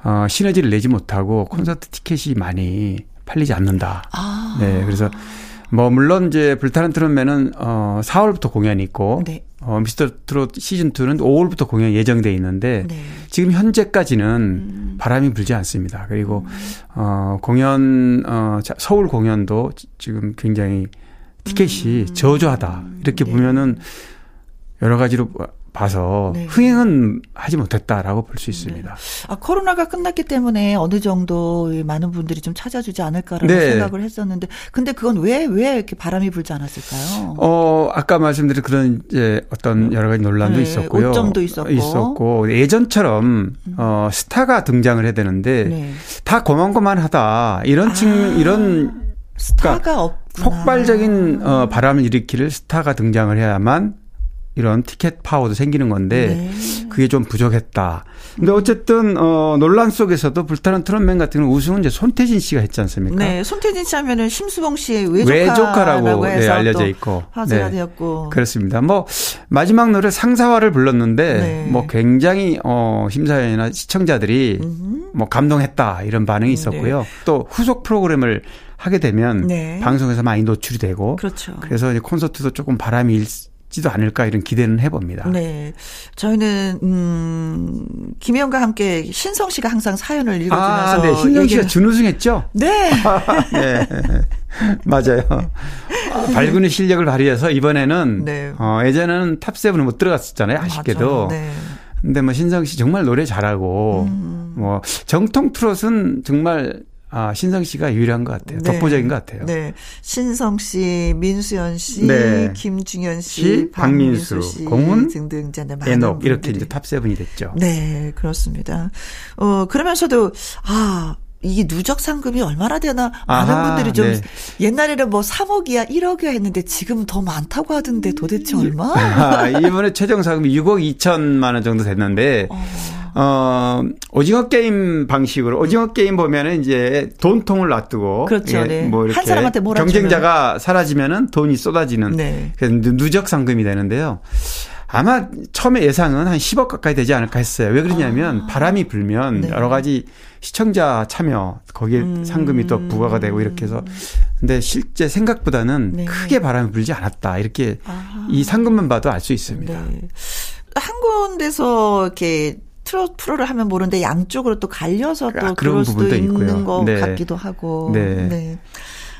어 시너지를 내지 못하고 콘서트 티켓이 많이 팔리지 않는다. 아. 네. 그래서 뭐 물론 이제 불타는 트롯맨은 어 4월부터 공연이 있고 네. 어 미스터 트롯 시즌 2는 5월부터 공연 예정돼 있는데 네. 지금 현재까지는 음. 바람이 불지 않습니다. 그리고 음. 어 공연 어 서울 공연도 지금 굉장히 티켓이 음. 저조하다. 이렇게 네. 보면은 여러 가지로 봐서 네. 흥행은 하지 못했다라고 볼수 네. 있습니다. 네. 아, 코로나가 끝났기 때문에 어느 정도 많은 분들이 좀 찾아주지 않을까라는 네. 생각을 했었는데, 근데 그건 왜, 왜 이렇게 바람이 불지 않았을까요? 어, 아까 말씀드린 그런 이제 어떤 여러 가지 논란도 네. 있었고요. 오점도 있었고. 있었고, 예전처럼, 음. 어, 스타가 등장을 해야 되는데, 네. 다 고만고만하다. 이런 층, 아. 이런, 스타가 없 폭발적인 어, 바람을 일으키를 스타가 등장을 해야만 이런 티켓 파워도 생기는 건데 네. 그게 좀 부족했다. 근데 어쨌든 어 논란 속에서도 불타는 트롯맨 같은 경우는 우승은 이제 손태진 씨가 했지 않습니까? 네, 손태진 씨 하면은 심수봉 씨의 외조카라고, 외조카 라고 네, 알려져 있고 화제가 네. 되었고 그렇습니다. 뭐 마지막 노래 상사화를 불렀는데 네. 뭐 굉장히 어 심사위원이나 시청자들이 음흠. 뭐 감동했다 이런 반응이 있었고요. 네. 또 후속 프로그램을 하게 되면 네. 방송에서 많이 노출이 되고 그렇죠. 그래서 콘서트도 조금 바람이 일 지도 않을까 이런 기대는 해봅니다. 네. 저희는, 음, 김혜영과 함께 신성 씨가 항상 사연을 읽어주면서. 아, 네. 신성 씨가 준우승했죠? 네. 네. 맞아요. 발군의 실력을 발휘해서 이번에는, 네. 어, 예전에는 탑7을 못 들어갔었잖아요. 아쉽게도. 네. 근데 뭐 신성 씨 정말 노래 잘하고, 음. 뭐, 정통 트롯은 정말 아, 신성 씨가 유일한 것 같아요. 네. 독보적인 것 같아요. 네. 신성 씨, 민수연 씨, 네. 김중현 씨, 씨 박민수, 박민수 씨, 공은 등등 이제 많은 애녹 이렇게 이제 탑 세븐이 됐죠. 네, 그렇습니다. 어, 그러면서도 아, 이게 누적 상금이 얼마나 되나 많은 아하, 분들이 좀 네. 옛날에는 뭐 3억이야 1억이야 했는데 지금 더 많다고 하던데 도대체 얼마? 아, 이번에 최종 상금이 6억 2천만 원 정도 됐는데 어. 어, 오징어 게임 방식으로 오징어 게임 보면은 이제 돈통을 놔두고 그렇죠. 예, 네. 뭐 이렇게 한 사람한테 경쟁자가 사라지면은 돈이 쏟아지는 네. 그래서 누적 상금이 되는데요. 아마 처음에 예상은 한 10억 가까이 되지 않을까 했어요. 왜 그러냐면 아. 바람이 불면 네. 여러 가지 시청자 참여 거기에 음. 상금이 또 부과가 되고 이렇게 해서 근데 실제 생각보다는 네. 크게 바람이 불지 않았다. 이렇게 아. 이 상금만 봐도 알 수 있습니다. 네. 한 군데서 이렇게 트롯 프로를 하면 모르는데 양쪽으로 또 갈려서 또 아, 그럴 수도 있는 있고요. 것 네. 같기도 하고. 네. 네.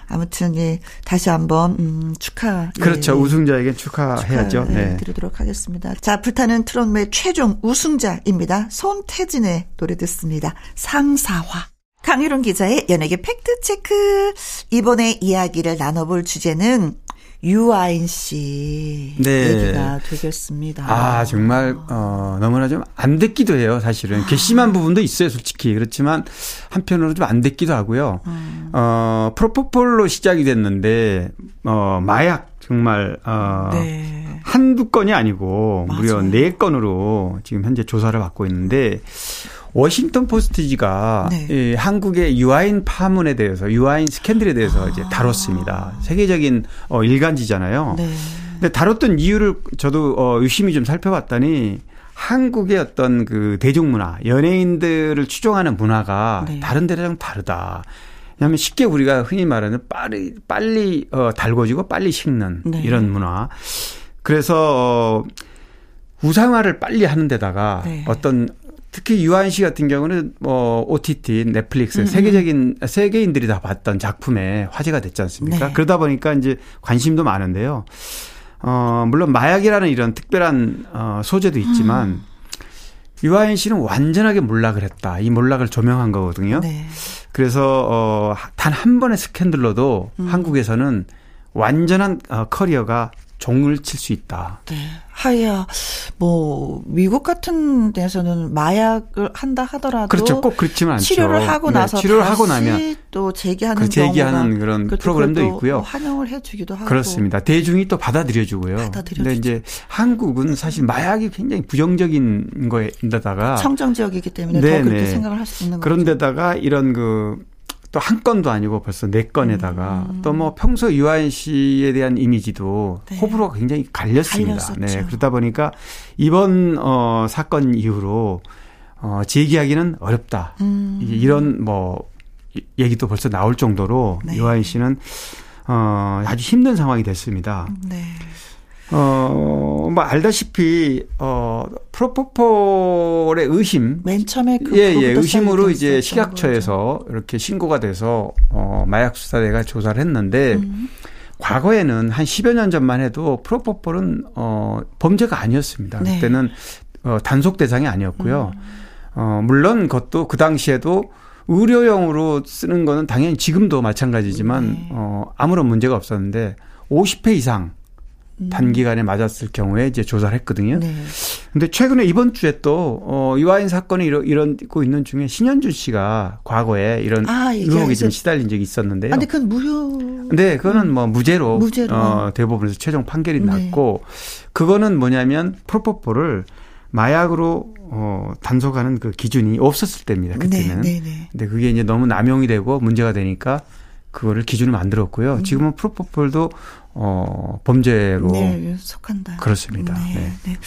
아무튼 예 다시 한번 음, 축하. 그렇죠. 예, 우승자에게 축하해야죠. 축하, 네. 드리도록 하겠습니다. 자 불타는 트롯의 최종 우승자입니다. 손태진의 노래 듣습니다. 상사화. 강유론 기자의 연예계 팩트체크. 이번에 이야기를 나눠볼 주제는 유아인 씨 네. 얘기가 되겠습니다. 아 정말 어, 너무나 좀 안 됐기도 해요. 사실은 괘씸한 아. 부분도 있어요, 솔직히 그렇지만 한편으로 좀 안 됐기도 하고요. 음. 어, 프로포폴로 시작이 됐는데 어, 마약 정말 어, 네. 한두 건이 아니고 맞아요. 무려 네 건으로 지금 현재 조사를 받고 있는데 워싱턴 포스트지가 네. 이 한국의 유아인 파문에 대해서 유아인 스캔들에 대해서 아. 이제 다뤘습니다. 세계적인 어 일간지잖아요. 네. 근데 다뤘던 이유를 저도 어 유심히 좀 살펴봤더니 한국의 어떤 그 대중문화, 연예인들을 추종하는 문화가 네. 다른 데랑 다르다. 왜냐하면 쉽게 우리가 흔히 말하는 빨리 빨리 어 달궈지고 빨리 식는 네. 이런 문화. 그래서 어 우상화를 빨리 하는 데다가 네. 어떤 특히 유한 씨 같은 경우는 뭐 OTT, 넷플릭스 음. 세계적인 세계인들이 다 봤던 작품에 화제가 됐지 않습니까? 네. 그러다 보니까 이제 관심도 많은데요. 어 물론 마약이라는 이런 특별한 어 소재도 있지만 음. 유아인 씨는 완전하게 몰락을 했다. 이 몰락을 조명한 거거든요. 네. 그래서 어 단 한 번의 스캔들로도 음. 한국에서는 완전한 어, 커리어가 종을 칠 수 있다. 네. 하야 뭐 미국 같은 데서는 마약을 한다 하더라도 그렇죠. 꼭 그렇지만 않죠. 치료를 하고 네. 나서 치료를 하고 나면 또 재기하는 그 재기하는 그런. 프로그램도 있고요. 환영을 해 주기도 하고 그렇습니다. 대중이 또 받아들여 주고요. 받아들여 근데 이제 한국은 사실 마약이 굉장히 부정적인 거에다가 청정 지역이기 때문에 네네. 더 그렇게 생각을 할 수 있는 거죠. 그런데다가 이런 그 또 한 건도 아니고 벌써 네 건에다가 음. 또뭐 평소 유아인 씨에 대한 이미지도 네. 호불호가 굉장히 갈렸습니다. 갈렸었죠. 네. 그러다 보니까 이번 어 사건 이후로 어 재기하기는 어렵다. 음. 이런 뭐 얘기도 벌써 나올 정도로 네. 유아인 씨는 어 아주 힘든 상황이 됐습니다. 네. 어, 뭐 알다시피 어 프로포폴의 의심 맨 처음에 그 예, 예, 의심으로 이제 식약처에서 거죠. 이렇게 신고가 돼서 어 마약 수사대가 조사를 했는데 음. 과거에는 한 10여 년 전만 해도 프로포폴은 어 범죄가 아니었습니다. 네. 그때는 어 단속 대상이 아니었고요. 음. 어 물론 그것도 그 당시에도 의료용으로 쓰는 거는 당연히 지금도 마찬가지지만 네. 어 아무런 문제가 없었는데 50회 이상 음. 단기간에 맞았을 경우에 이제 조사를 했거든요. 네. 근데 최근에 이번 주에 또, 어, 이화인 사건이 이러, 이러고 있는 중에 신현준 씨가 과거에 이런 아, 의혹이 좀 시달린 적이 있었는데요. 아, 근데 그건 무효. 네, 그거는 뭐 무죄로, 무죄로. 어, 대법원에서 최종 판결이 네. 났고, 그거는 뭐냐면 프로포폴을 마약으로 어 단속하는 그 기준이 없었을 때입니다. 그때는. 네, 네, 네. 근데 그게 이제 너무 남용이 되고 문제가 되니까 그거를 기준을 만들었고요. 음. 지금은 프로포폴도 어, 범죄로 네, 속한다. 그렇습니다. 네. 네. 네.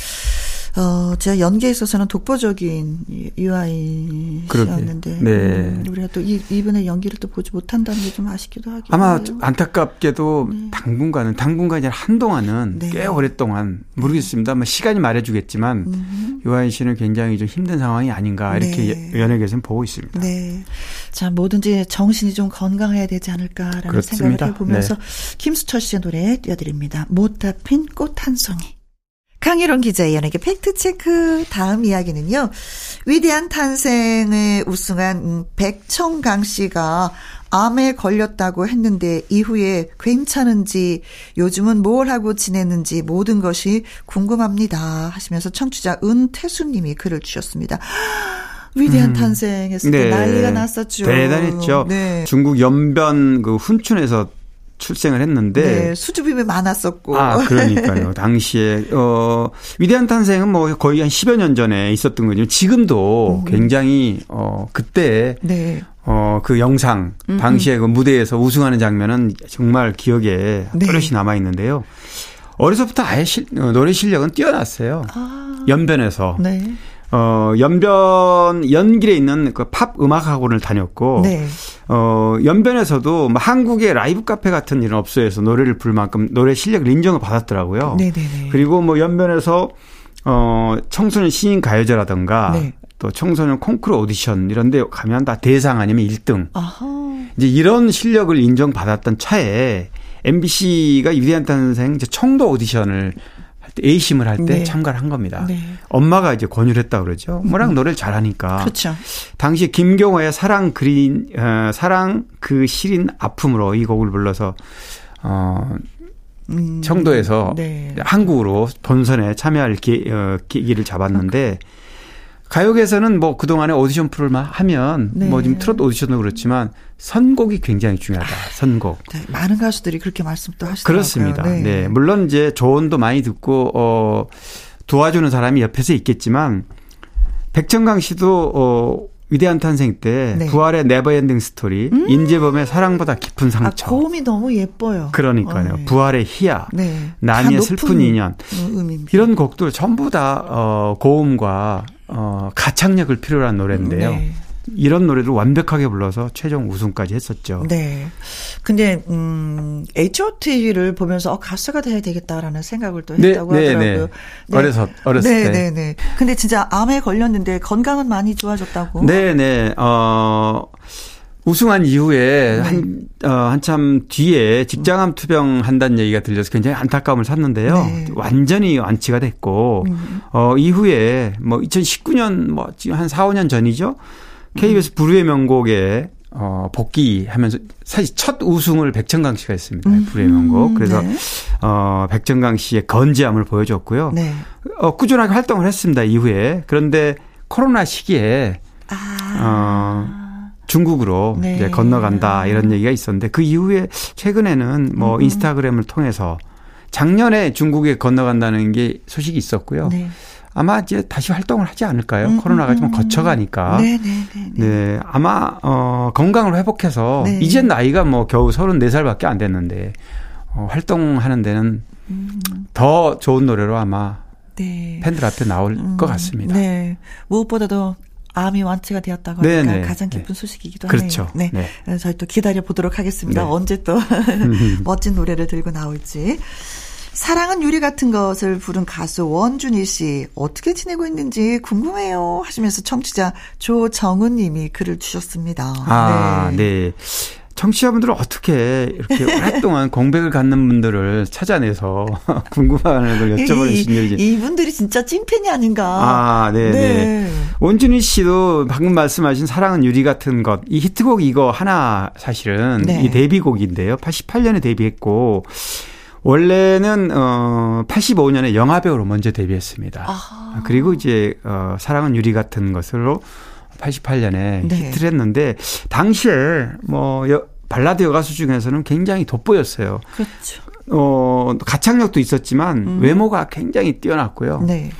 어, 제가 연기에 있어서는 독보적인 유아인 씨였는데 네. 음, 우리가 또 이, 이분의 연기를 또 보지 못한다는 게 좀 아쉽기도 하고 아마 해요. 안타깝게도 네. 당분간은 당분간이 아니라 한동안은 네. 꽤 오랫동안 모르겠습니다. 뭐 시간이 말해주겠지만 음. 유아인 씨는 굉장히 좀 힘든 상황이 아닌가 이렇게 네. 연예계에서는 보고 있습니다. 네. 자 뭐든지 정신이 좀 건강해야 되지 않을까라는 그렇습니다. 생각을 해보면서 네. 김수철 씨의 노래 띄워드립니다. 못다 핀 꽃 한 송이. 강희론 기자의 연예계 팩트체크 다음 이야기는요. 위대한 탄생에 우승한 음, 백청강 씨가 암에 걸렸다고 했는데 이후에 괜찮은지 요즘은 뭘 하고 지냈는지 모든 것이 궁금합니다 하시면서 청취자 은태수 님이 글을 주셨습니다. 위대한 음. 탄생했을 때 네. 난리가 났었죠. 대단했죠. 네. 중국 연변 그 훈춘에서 출생을 했는데 네, 수줍음이 많았었고 아 그러니까요 당시에 어 위대한 탄생은 뭐 거의 한 10여 년 전에 있었던 거죠 지금도 음. 굉장히 어 그때 네. 어그 영상 당시에 그 무대에서 우승하는 장면은 정말 기억에 네. 또렷이 남아 있는데요 어려서부터 아예 실, 어, 노래 실력은 뛰어났어요 아. 연변에서 네. 어, 연변, 연길에 있는 그 팝 음악 학원을 다녔고, 네. 어, 연변에서도 뭐 한국의 라이브 카페 같은 이런 업소에서 노래를 부를 만큼 노래 실력을 인정을 받았더라고요. 네네네. 그리고 뭐 연변에서 어, 청소년 신인 가요제라든가, 네. 또 청소년 콩쿠르 오디션 이런 데 가면 다 대상 아니면 1등. 아하. 이제 이런 실력을 인정받았던 차에 MBC가 위대한 탄생 청도 오디션을 A심을 할때 네. 참가를 한 겁니다. 네. 엄마가 이제 권유를 했다 그러죠. 뭐랑 음. 노래를 잘하니까. 그렇죠. 당시 김경호의 사랑 그린 어, 사랑 그 시린 아픔으로 이 곡을 불러서 어 음. 청도에서 네. 한국으로 본선에 참여할 기, 어, 기기를 잡았는데 가요계에서는 뭐 그동안에 오디션 프로를 하면 네. 뭐 지금 트롯 오디션도 그렇지만 선곡이 굉장히 중요하다. 선곡. 네, 많은 가수들이 그렇게 말씀도 하시더라고요. 그렇습니다. 네. 네. 물론 이제 조언도 많이 듣고 어 도와주는 사람이 옆에서 있겠지만 백정강 씨도 어 위대한 탄생 때 네. 부활의 네버엔딩 스토리, 음~ 인재범의 사랑보다 깊은 상처. 아, 고음이 너무 예뻐요. 그러니까요. 어, 네. 부활의 희야, 네. 나니의 슬픈 인연 음입니다. 이런 곡들 전부 다 어, 고음과 어, 가창력을 필요로 한 노래인데요. 네. 이런 노래를 완벽하게 불러서 최종 우승까지 했었죠. 네. 근데 음 H.O.T.를 보면서 어 가수가 돼야 되겠다라는 생각을 또 네, 했다고 네, 하더라고요. 네. 네. 어려서 어렸을 네, 때. 네, 네. 근데 진짜 암에 걸렸는데 건강은 많이 좋아졌다고. 네, 네. 어 우승한 이후에 네. 한, 어, 한참 뒤에 직장암 투병 한다는 얘기가 들려서 굉장히 안타까움을 샀는데요. 네. 완전히 완치가 됐고, 음. 어, 이후에 뭐 2019년 뭐 지금 한 4, 5년 전이죠. KBS 음. 불후의 명곡에 어, 복귀하면서 사실 첫 우승을 백천강 씨가 했습니다. 음. 불후의 명곡. 그래서 네. 어, 백천강 씨의 건재함을 보여줬고요. 네. 어, 꾸준하게 활동을 했습니다. 이후에. 그런데 코로나 시기에 아. 어, 중국으로 네. 이제 건너간다 이런 얘기가 있었는데 그 이후에 최근에는 뭐 음. 인스타그램을 통해서 작년에 중국에 건너간다는 게 소식이 있었고요. 네. 아마 이제 다시 활동을 하지 않을까요? 음, 코로나가 좀 음, 음. 거쳐가니까. 네, 네, 네, 네. 네 아마 어 건강을 회복해서 네. 이제 나이가 뭐 겨우 34살밖에 안 됐는데 어 활동하는 데는 음. 더 좋은 노래로 아마 네. 팬들 앞에 나올 음, 것 같습니다. 네. 무엇보다도 암이 완치가 되었다고 하니까 네네. 가장 기쁜 네. 소식이기도 그렇죠. 하네요. 네. 네. 저희 또 기다려 보도록 하겠습니다. 네. 언제 또 멋진 노래를 들고 나올지. 사랑은 유리 같은 것을 부른 가수 원준희 씨 어떻게 지내고 있는지 궁금해요 하시면서 청취자 조정은 님이 글을 주셨습니다. 아, 네. 네. 청취자분들은 어떻게 이렇게 오랫동안 공백을 갖는 분들을 찾아내서 궁금한 걸 여쭤보시는지. 이분들이 진짜 찐팬이 아닌가. 아, 네네. 네. 네. 원준희 씨도 방금 말씀하신 사랑은 유리 같은 것. 이 히트곡 이거 하나 사실은 네. 이 데뷔곡인데요. 88년에 데뷔했고, 원래는 어 85년에 영화 배우로 먼저 데뷔했습니다. 아. 그리고 이제 어 사랑은 유리 같은 것으로 88년에 네. 히트를 했는데 당시에 뭐 여, 발라드 여가수 중에서는 굉장히 돋보였어요. 그렇죠. 어 가창력도 있었지만 음. 외모가 굉장히 뛰어났고요. 네.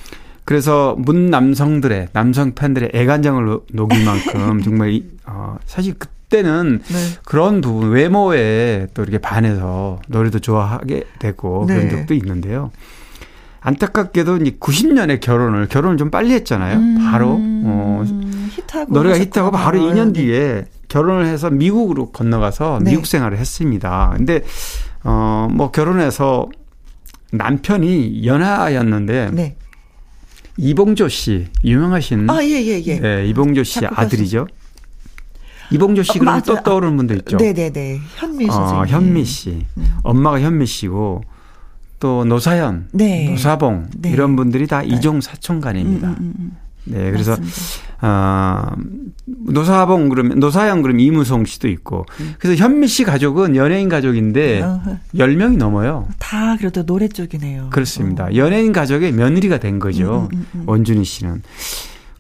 그래서 문 남성들의 남성 팬들의 애간장을 녹일 만큼 정말 어 사실 그때는 네. 그런 부분 외모에 또 이렇게 반해서 노래도 좋아하게 되고 네. 그런 적도 있는데요. 안타깝게도 이제 90년에 결혼을 결혼을 좀 빨리 했잖아요. 음, 바로 어 히트하고 노래가 히트하고 바로 2년 네. 뒤에 결혼을 해서 미국으로 건너가서 네. 미국 생활을 했습니다. 근데 어뭐 결혼해서 남편이 연하였는데 네. 이봉조 씨 유명하신 아, 예, 예, 예. 네, 이봉조 씨 아들이죠. 이봉조 씨 어, 그러면 또 떠오르는 분들 있죠. 네네네. 네, 네. 현미 선생님. 어, 현미 씨. 음. 엄마가 현미 씨고 또 노사연, 네. 노사봉 네. 이런 분들이 다 네. 이종 사촌간입니다. 음, 음, 음. 네, 그래서 아 어, 노사봉 그러면 노사연 그러면 이무송 씨도 있고 음. 그래서 현미 씨 가족은 연예인 가족인데 어허. 10명이 넘어요. 다 그래도 노래 쪽이네요. 그렇습니다. 어. 연예인 가족의 며느리가 된 거죠. 음, 음, 원준희 씨는.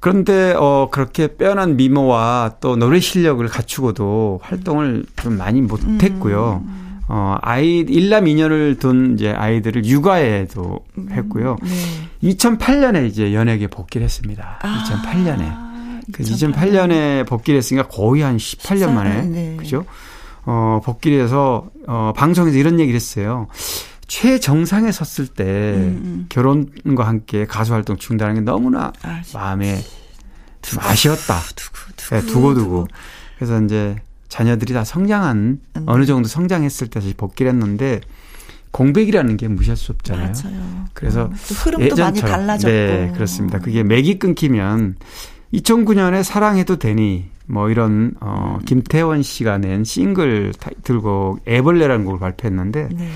그런데 어 그렇게 빼어난 미모와 또 노래 실력을 갖추고도 활동을 좀 많이 못 했고요. 음. 어, 아이, 일남 이녀를 둔 이제 아이들을 육아에도 음, 했고요. 네. 2008년에 이제 연예계 복귀를 했습니다. 아, 2008년에. 그 2008년 에 복귀를 했으니까 거의 한 18년 만에. 네. 그죠? 어, 복귀를 해서, 어, 방송에서 이런 얘기를 했어요. 최정상에 섰을 때 음, 음. 결혼과 함께 가수 활동 중단하는 게 너무나 아, 마음에 좀 아쉬웠다. 두고, 두고, 네, 두고, 두고. 그래서 이제 자녀들이 다 성장한 음. 어느 정도 성장했을 때 다시 복귀를 했는데 공백이라는 게 무시할 수 없잖아요. 맞아요. 그래서 음, 흐름도 많이 달라졌고. 네, 그렇습니다. 그게 맥이 끊기면 2009년에 사랑해도 되니 뭐 이런 어 김태원 씨가 낸 싱글 타이틀곡 애벌레라는 곡을 발표했는데 네.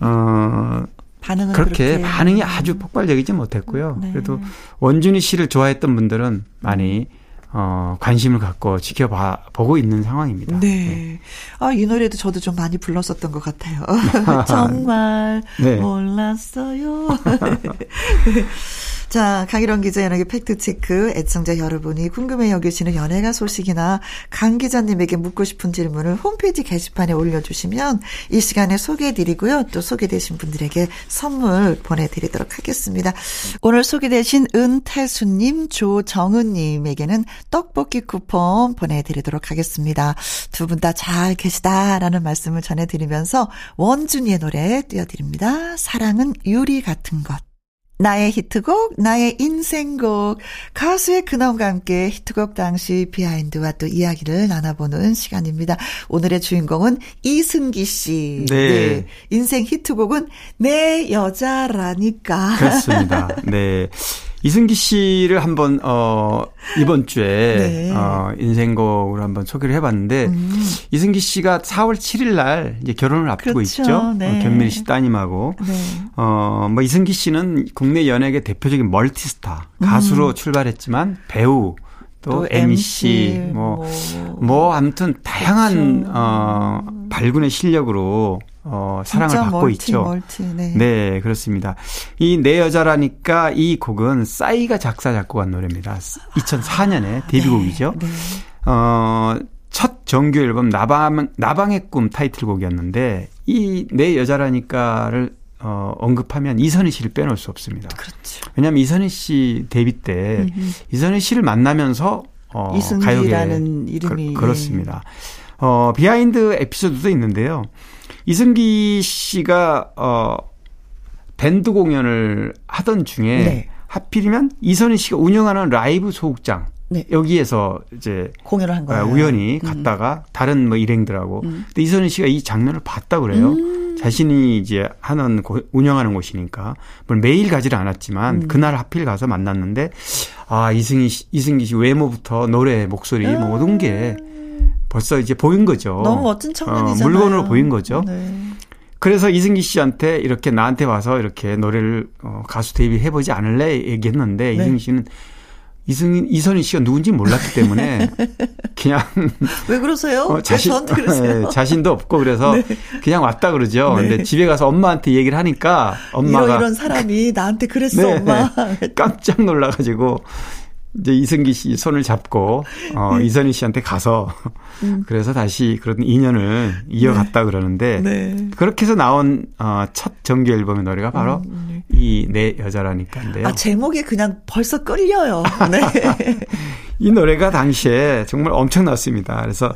어 반응은 그렇게 반응이 아주 폭발적이지 못했고요. 네. 그래도 원준이 씨를 좋아했던 분들은 많이 어, 관심을 갖고 지켜봐, 보고 있는 상황입니다. 네. 네. 아, 이 노래도 저도 좀 많이 불렀었던 것 같아요. 정말 네. 몰랐어요. 자, 강일원 기자 연예계 팩트체크 애청자 여러분이 궁금해 여기시는 연예가 소식이나 강 기자님에게 묻고 싶은 질문을 홈페이지 게시판에 올려주시면 이 시간에 소개해드리고요. 또 소개되신 분들에게 선물 보내드리도록 하겠습니다. 오늘 소개되신 은태수님, 조정은님에게는 떡볶이 쿠폰 보내드리도록 하겠습니다. 두 분 다 잘 계시다라는 말씀을 전해드리면서 원준이의 노래 띄워드립니다. 사랑은 유리 같은 것. 나의 히트곡, 나의 인생곡, 가수의 근황과 함께 히트곡 당시 비하인드와 또 이야기를 나눠보는 시간입니다. 오늘의 주인공은 이승기 씨. 네. 네. 인생 히트곡은 내 여자라니까. 그렇습니다. 네. 이승기 씨를 한번 어 이번 주에 네. 어 인생곡으로 한번 소개를 해봤는데 음. 이승기 씨가 4월 7일 날 이제 결혼을 앞두고 그렇죠. 있죠. 네. 어, 견밀 씨 따님하고 네. 어뭐 이승기 씨는 국내 연예계 대표적인 멀티스타 가수로 음. 출발했지만 배우 또, 또 MC, 뭐, 뭐, 뭐, 아무튼 다양한, 그렇죠. 어, 발군의 실력으로 어, 사랑을 받고 멀티, 있죠. 멀티, 네. 네, 그렇습니다. 이 내 여자라니까 이 곡은 싸이가 작사 작곡한 노래입니다. 2004년에 데뷔곡이죠. 네, 네. 어, 첫 정규 앨범 나방 나방의 꿈 타이틀곡이었는데 이 내 여자라니까를 어, 언급하면 이선희 씨를 빼놓을 수 없습니다. 그렇죠. 왜냐하면 이선희 씨 데뷔 때 음흠. 이선희 씨를 만나면서 어, 이승기라는 이름이 그, 그렇습니다. 어, 비하인드 에피소드도 있는데요. 이승기 씨가 어 밴드 공연을 하던 중에 네. 하필이면 이선희 씨가 운영하는 라이브 소극장 네. 여기에서 이제 공연을 한 거예요. 우연히 음. 갔다가 다른 뭐 일행들하고 음. 근데 이선희 씨가 이 장면을 봤다 그래요. 음. 자신이 이제 하는 고, 운영하는 곳이니까 물 매일 가지를 않았지만 음. 그날 하필 가서 만났는데 아 이승기 씨, 이승기 씨 외모부터 노래 목소리 뭐 모든 게 벌써 이제 보인 거죠. 너무 멋진 청년이잖아요. 어, 물건으로 보인 거죠. 네. 그래서 이승기 씨한테 이렇게 나한테 와서 이렇게 노래를 어, 가수 데뷔 해 보지 않을래 얘기했는데 네. 이승기 씨는 이승인 이선희 씨가 누군지 몰랐기 때문에 그냥 왜 그러세요? 어, 자신 네, 자신도 없고 그래서 네. 그냥 왔다 그러죠. 네. 근데 집에 가서 엄마한테 얘기를 하니까 엄마가 이런, 이런 사람이 나한테 그랬어 네. 엄마 깜짝 놀라가지고 이제 이승기 씨 손을 잡고 어 네. 이선희 씨한테 가서 음. 그래서 다시 그런 인연을 이어갔다 네. 그러는데 네. 그렇게 해서 나온 어첫 정규 앨범의 노래가 바로 음, 네. 이내 여자라니까인데요. 아 제목이 그냥 벌써 끌려요. 네. 이 노래가 당시에 정말 엄청났습니다. 그래서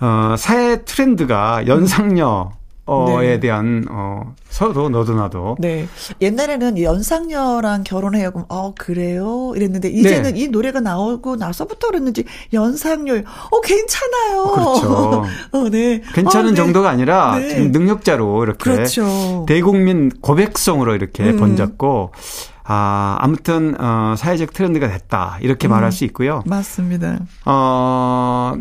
어 사회 트렌드가 연상녀 어에 네. 대한 어 서로 너도 나도. 네. 옛날에는 연상녀랑 결혼해요. 그럼 어 그래요? 이랬는데 이제는 네. 이 노래가 나오고 나서부터 그랬는지 연상녀 어 괜찮아요. 그렇죠. 어, 네. 괜찮은 아, 네. 정도가 아니라 네. 능력자로 이렇게 그렇죠. 대국민 고백성으로 이렇게 음. 번졌고 아, 아무튼, 어, 사회적 트렌드가 됐다. 이렇게 음, 말할 수 있고요. 맞습니다. 어,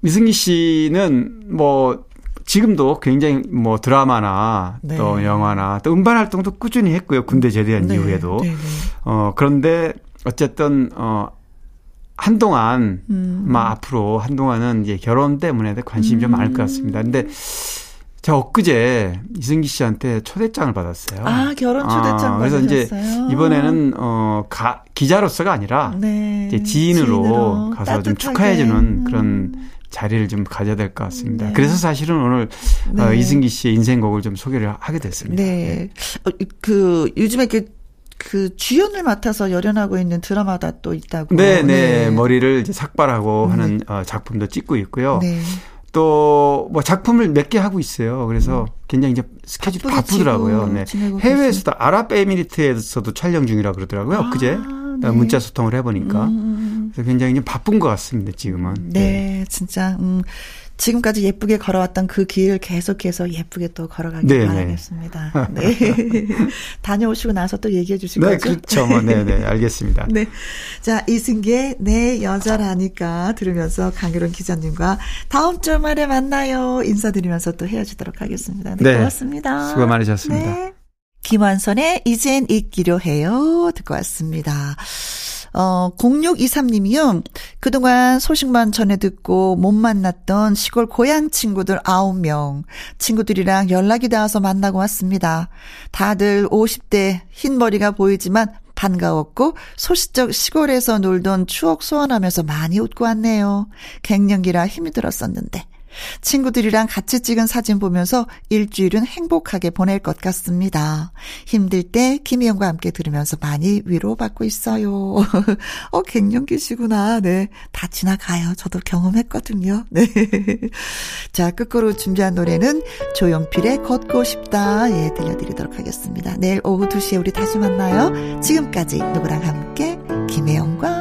미승기 씨는 뭐, 지금도 굉장히 뭐 드라마나 네. 또 영화나 또 음반 활동도 꾸준히 했고요. 군대 제대한 네. 이후에도. 네. 네. 어, 그런데 어쨌든, 어, 한동안, 음. 막 앞으로 한동안은 이제 결혼 때문에 관심이 음. 좀 많을 것 같습니다. 근데 제가 엊그제 이승기 씨한테 초대장을 받았어요. 아, 결혼 초대장 아, 그래서 받으셨어요? 이제 이번에는 어, 가, 기자로서가 아니라 네. 이제 지인으로, 지인으로 가서 따뜻하게. 좀 축하해 주는 그런 음. 자리를 좀 가져야 될 것 같습니다. 네. 그래서 사실은 오늘 네. 어, 이승기 씨의 인생곡을 좀 소개를 하게 됐습니다. 네. 어, 그 요즘에 그, 그 주연을 맡아서 열연하고 있는 드라마가 또 있다고. 네, 네. 네. 머리를 이제 삭발하고 네. 하는 어, 작품도 찍고 있고요. 네. 또뭐 작품을 몇 개 하고 있어요. 그래서 굉장히 이제 스케줄이 바쁘더라고요. 네. 해외에서도 아랍에미리트에서도 촬영 중이라 그러더라고요. 아, 그제 네. 문자 소통을 해보니까. 음. 그래서 굉장히 바쁜 것 같습니다, 지금은. 네, 네. 진짜, 음, 지금까지 예쁘게 걸어왔던 그 길 계속해서 예쁘게 또 걸어가길 네네. 바라겠습니다. 네. 다녀오시고 나서 또 얘기해 주실 네, 거죠? 그렇죠. 뭐, 네, 네, 알겠습니다. 네. 자, 이승기의 내 여자라니까 들으면서 강유론 기자님과 다음 주말에 만나요. 인사드리면서 또 헤어지도록 하겠습니다. 네, 네. 고맙습니다. 수고 많으셨습니다. 네. 김완선의 이젠 잊기로 해요. 듣고 왔습니다. 어, 0623님이요. 그동안 소식만 전해 듣고 못 만났던 시골 고향 친구들 9명. 친구들이랑 연락이 닿아서 만나고 왔습니다. 다들 50대 흰머리가 보이지만 반가웠고 소시적 시골에서 놀던 추억 소환하면서 많이 웃고 왔네요. 갱년기라 힘이 들었었는데. 친구들이랑 같이 찍은 사진 보면서 일주일은 행복하게 보낼 것 같습니다. 힘들 때 김희영과 함께 들으면서 많이 위로받고 있어요. 어, 갱년기 시구나. 네. 다 지나가요. 저도 경험했거든요. 네. 자, 끝으로 준비한 노래는 조용필의 걷고 싶다. 예, 들려드리도록 하겠습니다. 내일 오후 2시에 우리 다시 만나요. 지금까지 누구랑 함께 김혜영과